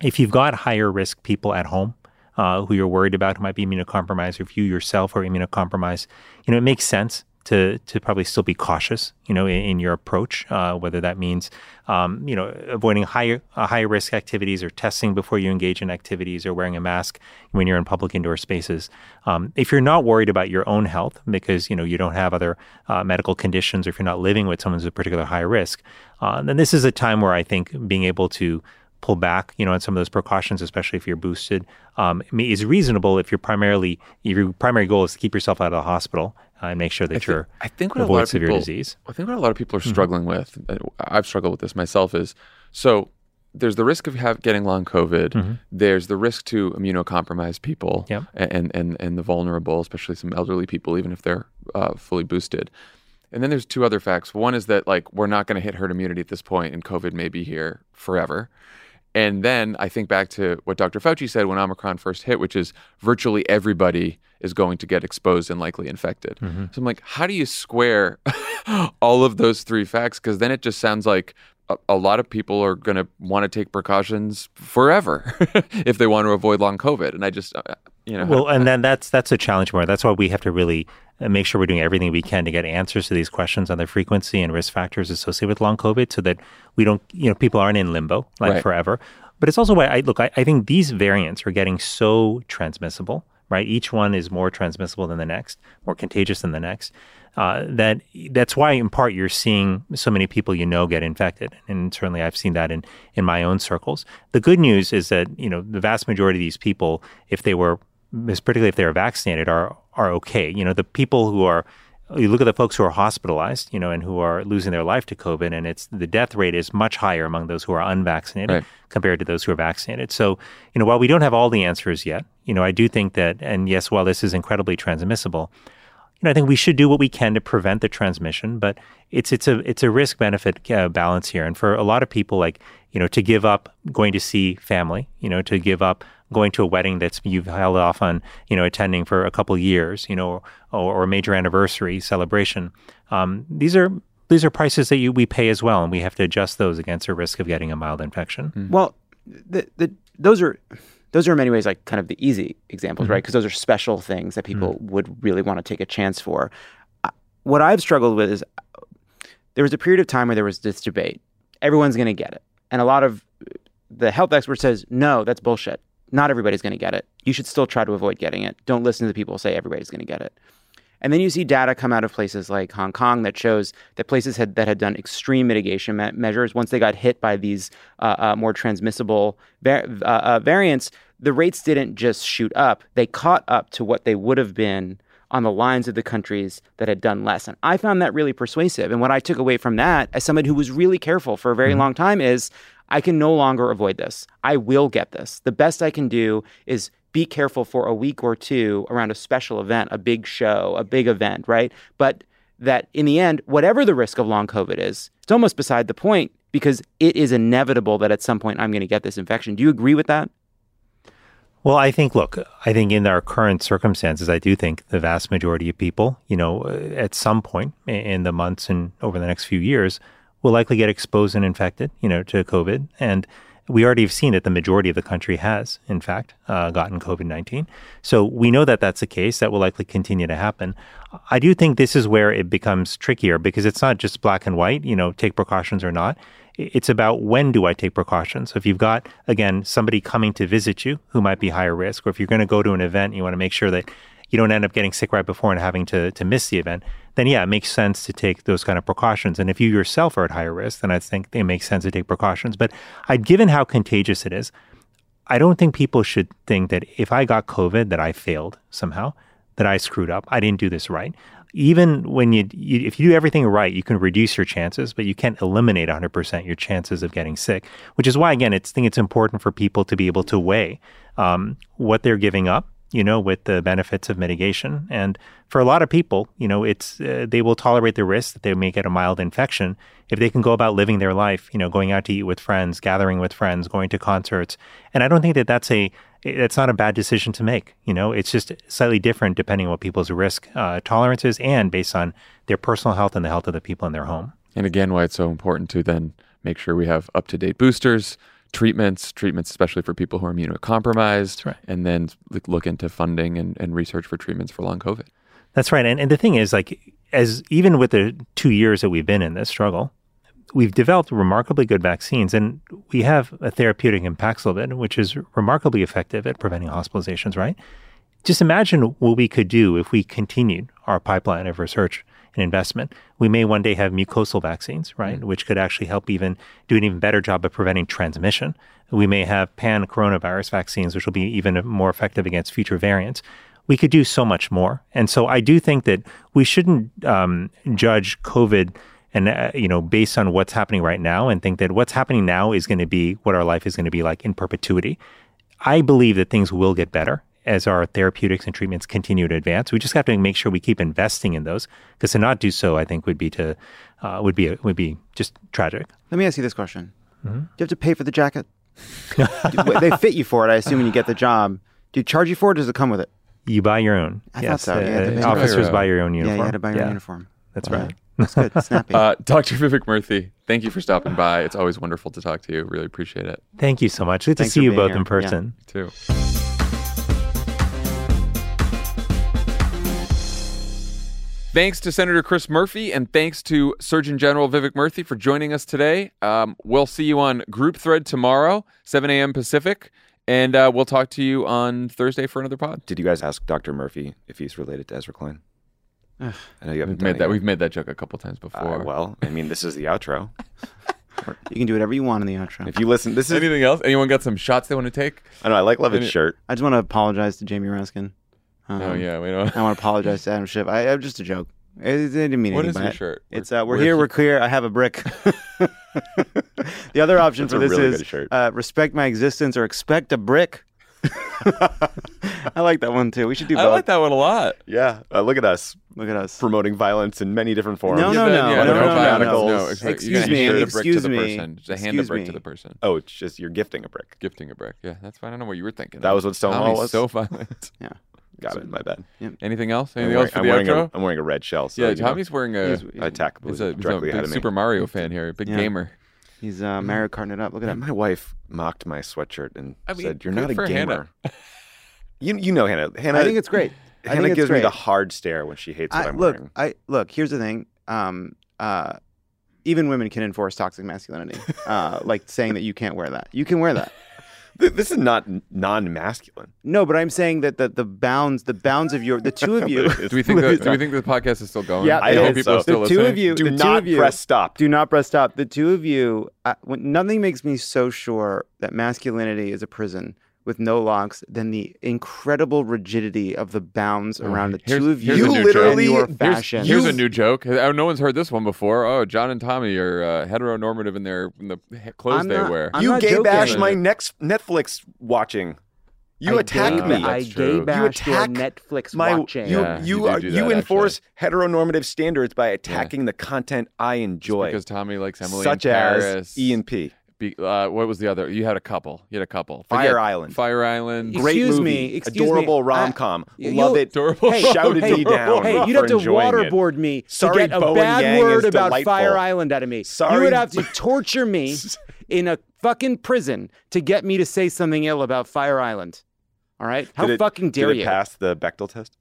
if you've got higher risk people at home uh, who you're worried about who might be immunocompromised, or if you yourself are immunocompromised, you know, it makes sense to to probably still be cautious, you know, in, in your approach. Uh, whether that means, um, you know, avoiding higher uh, high risk activities or testing before you engage in activities or wearing a mask when you're in public indoor spaces. Um, if you're not worried about your own health because you know you don't have other uh, medical conditions, or if you're not living with someone who's a particular high risk, uh, then this is a time where I think being able to pull back, you know, on some of those precautions, especially if you're boosted, um, is reasonable if your primarily your primary goal is to keep yourself out of the hospital uh, and make sure that I think, you're I think what a avoid lot of severe people, disease. I think what a lot of people are Mhm. struggling with. uh, I've struggled with this myself. Is so there's the risk of have, getting long COVID. Mhm. There's the risk to immunocompromised people Yep. and, and and the vulnerable, especially some elderly people, even if they're uh, fully boosted. And then there's two other facts. One is that like we're not going to hit herd immunity at this point, and COVID may be here forever. And then I think back to what Dr. Fauci said when Omicron first hit, which is virtually everybody is going to get exposed and likely infected. Mhm. So I'm like, how do you square all of those three facts? Because then it just sounds like a, a lot of people are going to want to take precautions forever if they want to avoid long COVID. And I just, uh, you know, Well, and then that's that's a challenge more. That's why we have to really uh, make sure we're doing everything we can to get answers to these questions on the frequency and risk factors associated with long COVID, so that we don't, you know, people aren't in limbo like Right. forever. But it's also why I look. I, I think these variants are getting so transmissible, right? Each one is more transmissible than the next, more contagious than the next. Uh, that that's why, in part, you're seeing so many people you know get infected, and certainly I've seen that in in my own circles. The good news is that you know the vast majority of these people, if they were particularly if they are vaccinated, are are okay. You know, the people who are you look at the folks who are hospitalized, you know, and who are losing their life to COVID, and it's the death rate is much higher among those who are unvaccinated Right. compared to those who are vaccinated. So, you know, while we don't have all the answers yet, you know, I do think that, and yes, while this is incredibly transmissible, you know, I think we should do what we can to prevent the transmission, but it's it's a it's a risk benefit uh, balance here, and for a lot of people, like you know, to give up going to see family, you know, to give up going to a wedding that's you've held off on, you know, attending for a couple of years, you know, or, or a major anniversary celebration. Um, these are these are prices that you we pay as well, and we have to adjust those against a risk of getting a mild infection. Well, the, the, those are those are in many ways like kind of the easy examples, Mhm. right? Because those are special things that people would really want to take a chance for. Uh, What I've struggled with is there was a period of time where there was this debate. Everyone's going to get it, and a lot of the health expert says, "No, that's bullshit. Not everybody's going to get it. You should still try to avoid getting it. Don't listen to the people who say everybody's going to get it." And then you see data come out of places like Hong Kong that shows that places had, that had done extreme mitigation me- measures, once they got hit by these uh, uh, more transmissible uh, uh, variants, the rates didn't just shoot up. They caught up to what they would have been on the lines of the countries that had done less. And I found that really persuasive. And what I took away from that, as someone who was really careful for a very long time, is I can no longer avoid this. I will get this. The best I can do is be careful for a week or two around a special event, a big show, a big event, right? But that in the end, whatever the risk of long COVID is, it's almost beside the point because it is inevitable that at some point I'm going to get this infection. Do you agree with that? Well, I think, look, I think in our current circumstances, I do think the vast majority of people, you know, at some point in the months and over the next few years, will likely get exposed and infected, you know, to COVID. And we already have seen that the majority of the country has, in fact, uh, gotten COVID 19. So we know that that's the case. That will likely continue to happen. I do think this is where it becomes trickier because it's not just black and white, you know, take precautions or not. It's about when do I take precautions. So if you've got, again, somebody coming to visit you who might be higher risk, or if you're going to go to an event, you want to make sure that you don't end up getting sick right before and having to, to miss the event, then yeah, it makes sense to take those kind of precautions. And if you yourself are at higher risk, then I think it makes sense to take precautions. But I, given how contagious it is, I don't think people should think that if I got COVID, that I failed somehow, that I screwed up. I didn't do this right. Even when you, you if you do everything right, you can reduce your chances, but you can't eliminate 100% your chances of getting sick. Which is why, again, I think it's important for people to be able to weigh um, what they're giving up you know, with the benefits of mitigation. And for a lot of people, you know, it's uh, they will tolerate the risk that they may get a mild infection if they can go about living their life, you know, going out to eat with friends, gathering with friends, going to concerts. And I don't think that that's a it's not a bad decision to make. You know, it's just slightly different depending on what people's risk uh, tolerance is and based on their personal health and the health of the people in their home. And again, why it's so important to then make sure we have up to date boosters, treatments, treatments especially for people who are immunocompromised, right. and then look- look into funding and, and research for treatments for long COVID. That's right. And, and the thing is, like, as even with the two years that we've been in this struggle, we've developed remarkably good vaccines, and we have a therapeutic in Paxlovid, which is remarkably effective at preventing hospitalizations. Right? Just imagine what we could do if we continued our pipeline of research and investment. We may one day have mucosal vaccines, right, which could actually help even do an even better job of preventing transmission. We may have pan coronavirus vaccines, which will be even more effective against future variants we could do so much more. And so I do think that we shouldn't um, judge COVID and uh, you know based on what's happening right now and think that what's happening now is going to be what our life is going to be like in perpetuity. I believe that things will get better as our therapeutics and treatments continue to advance. We just have to make sure we keep investing in those because to not do so, I think would be to uh, would be would be just tragic. Let me ask you this question: Mhm. Do you have to pay for the jacket? Do- they fit you for it, I assume, when you get the job. Do you charge you for it? Or does it come with it? You buy your own. I yes, thought so. You had to uh, pay- officers buy your own uniform. Yeah, you had to buy your own uniform. That's Wow. right. That's good. Snappy. Uh, Dr. Vivek Murthy, thank you for stopping by. It's always wonderful to talk to you. Really appreciate it. Thank you so much. Good Thanks to see you both here. in Yeah. person. Too. Thanks to Senator Chris Murphy and thanks to Surgeon General Vivek Murthy for joining us today. Um, we'll see you on Group Thread tomorrow, 7 a.m. Pacific, and uh, we'll talk to you on Thursday for another pod. Did you guys ask Dr. Murphy if he's related to Ezra Klein? Ugh. I know you haven't We've made that. yet. We've made that joke a couple times before. Uh, well, I mean, this is the outro. You can do whatever you want in the outro. If you listen, this is. Anything else? Anyone got some shots they want to take? I know. I like Lovett's Any- shirt. I just want to apologize to Jamie Raskin. Oh, yeah, we don't- I want to apologize to Adam Schiff. I, I'm just a joke. It, it didn't mean What anything is by your it. shirt? It's uh, we're, We're here, he- we're clear. I have a brick. the other option That's for this really is shirt. uh, respect my existence or expect a brick. I like that one too. We should do Both. I like that one a lot. Yeah. Uh, look at us. Look at us. Promoting violence in many different forms. No, no, no, yeah, no, no, no, no, violence, no. no. It's Excuse me, hand a brick to excuse the me, person. Just hand a brick me. to the person. Oh, it's just you're gifting a brick. Gifting a brick. Yeah, that's fine. I don't know what you were thinking. That was what Stonewall was? So violent. Yeah. Got it. My bad. Anything else? I'm Anything wearing, else for I'm the wearing outro? A, I'm wearing a red shell. So, yeah, you know, Tommy's wearing a. He's- I attack He's a, he's a directly ahead big of me. Super Mario fan here. Big Yeah. gamer. He's uh, Mario Karting it up. Look at And that. my wife mocked my sweatshirt and I mean, said, "You're not a gamer." You you know Hannah. Hannah. I think it's great. I Hannah think it's gives me the hard stare when she hates what I, I'm look, wearing. I look. Here's the thing. Um, uh, even women can enforce toxic masculinity, uh, like saying that you can't wear that. You can wear that. Th- This is not non-masculine. No, but I'm saying that the, the bounds, the bounds of your, the two of you. Do we think? that, do we think the podcast is still going? Yeah, I hope is. people are so. still the two listening? of you. Do the two not of you, press stop. Do not press stop. The two of you. Uh, when, nothing makes me so sure that masculinity is a prison with no locks than the incredible rigidity of the bounds around the Here's- two of you. here's a new and literally- your here's- fashion. Here's a new joke. Oh, No one's heard this one before. Oh, John and Tommy are uh, heteronormative in their in the clothes I'm they not- wear. I'm you not gay joking. bash my next Netflix watching. You I attack gay, me. I That's gay true. You bashed your attack Netflix my watching. you Yeah, you you do are, do you that, enforce heteronormative standards by attacking Yeah. the content I enjoy, because Tommy likes Emily such in as Paris. E and P. Be, uh, what was the other? You had a couple. You had a couple. Fire Forget- Island. Fire Island. Excuse Great movie, me, excuse adorable rom com. Love it. Adorable Hey, Shouted hey, me down. Hey, you'd have to enjoying it. waterboard me Sorry, to get a Bowen bad Yang word about delightful. Fire Island out of me. Sorry. You would have to torture me in a fucking prison to get me to say something ill about Fire Island. All right? How Did it- fucking dare did it you? pass the Bechdel test?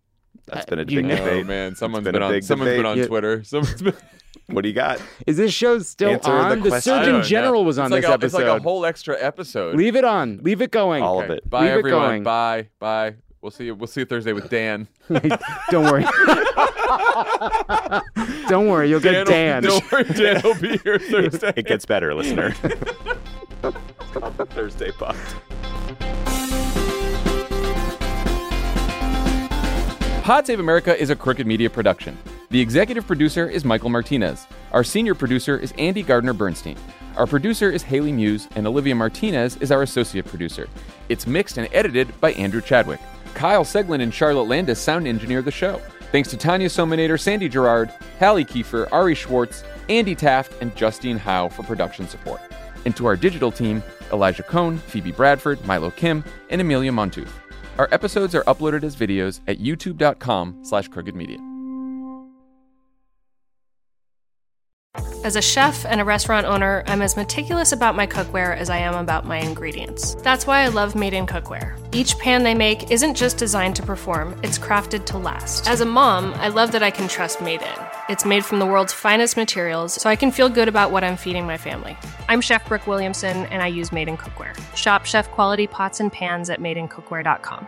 That's uh, been a you big know- Oh debate. man, someone's been been, a on. big Someone's been on Yeah. Twitter. Someone's been. What do you got? Is this show still Answer on? the The, Surgeon don't know. General was It's on like this a, episode. It's like a whole extra episode. Leave it on. Leave it going. All of it. Bye Leave it everyone. going. Bye. Bye. We'll see you. We'll see you Thursday with Dan. Don't worry. Don't worry. You'll get Dan. will- Don't worry, Dan will be here Thursday. It gets better, listener. Thursday pod. Pod Save America is a Crooked Media production. The executive producer is Michael Martinez. Our senior producer is Andy Gardner Bernstein. Our producer is Haley Muse, and Olivia Martinez is our associate producer. It's mixed and edited by Andrew Chadwick. Kyle Seglin and Charlotte Landes sound engineer the show. Thanks to Tanya Somanader, Sandy Girard, Hallie Kiefer, Ari Schwartz, Andy Taft, and Justine Howe for production support. And to our digital team, Elijah Cone, Phoebe Bradford, Milo Kim, and Amelia Montooth. Our episodes are uploaded as videos at youtube.com slash crooked media. As a chef and a restaurant owner, I'm as meticulous about my cookware as I am about my ingredients. That's why I love Made in Cookware. Each pan they make isn't just designed to perform, it's crafted to last. As a mom, I love that I can trust Made in. It's made from the world's finest materials, so I can feel good about what I'm feeding my family. I'm Chef Brooke Williamson, and I use Made in Cookware. Shop chef quality pots and pans at madeincookware.com.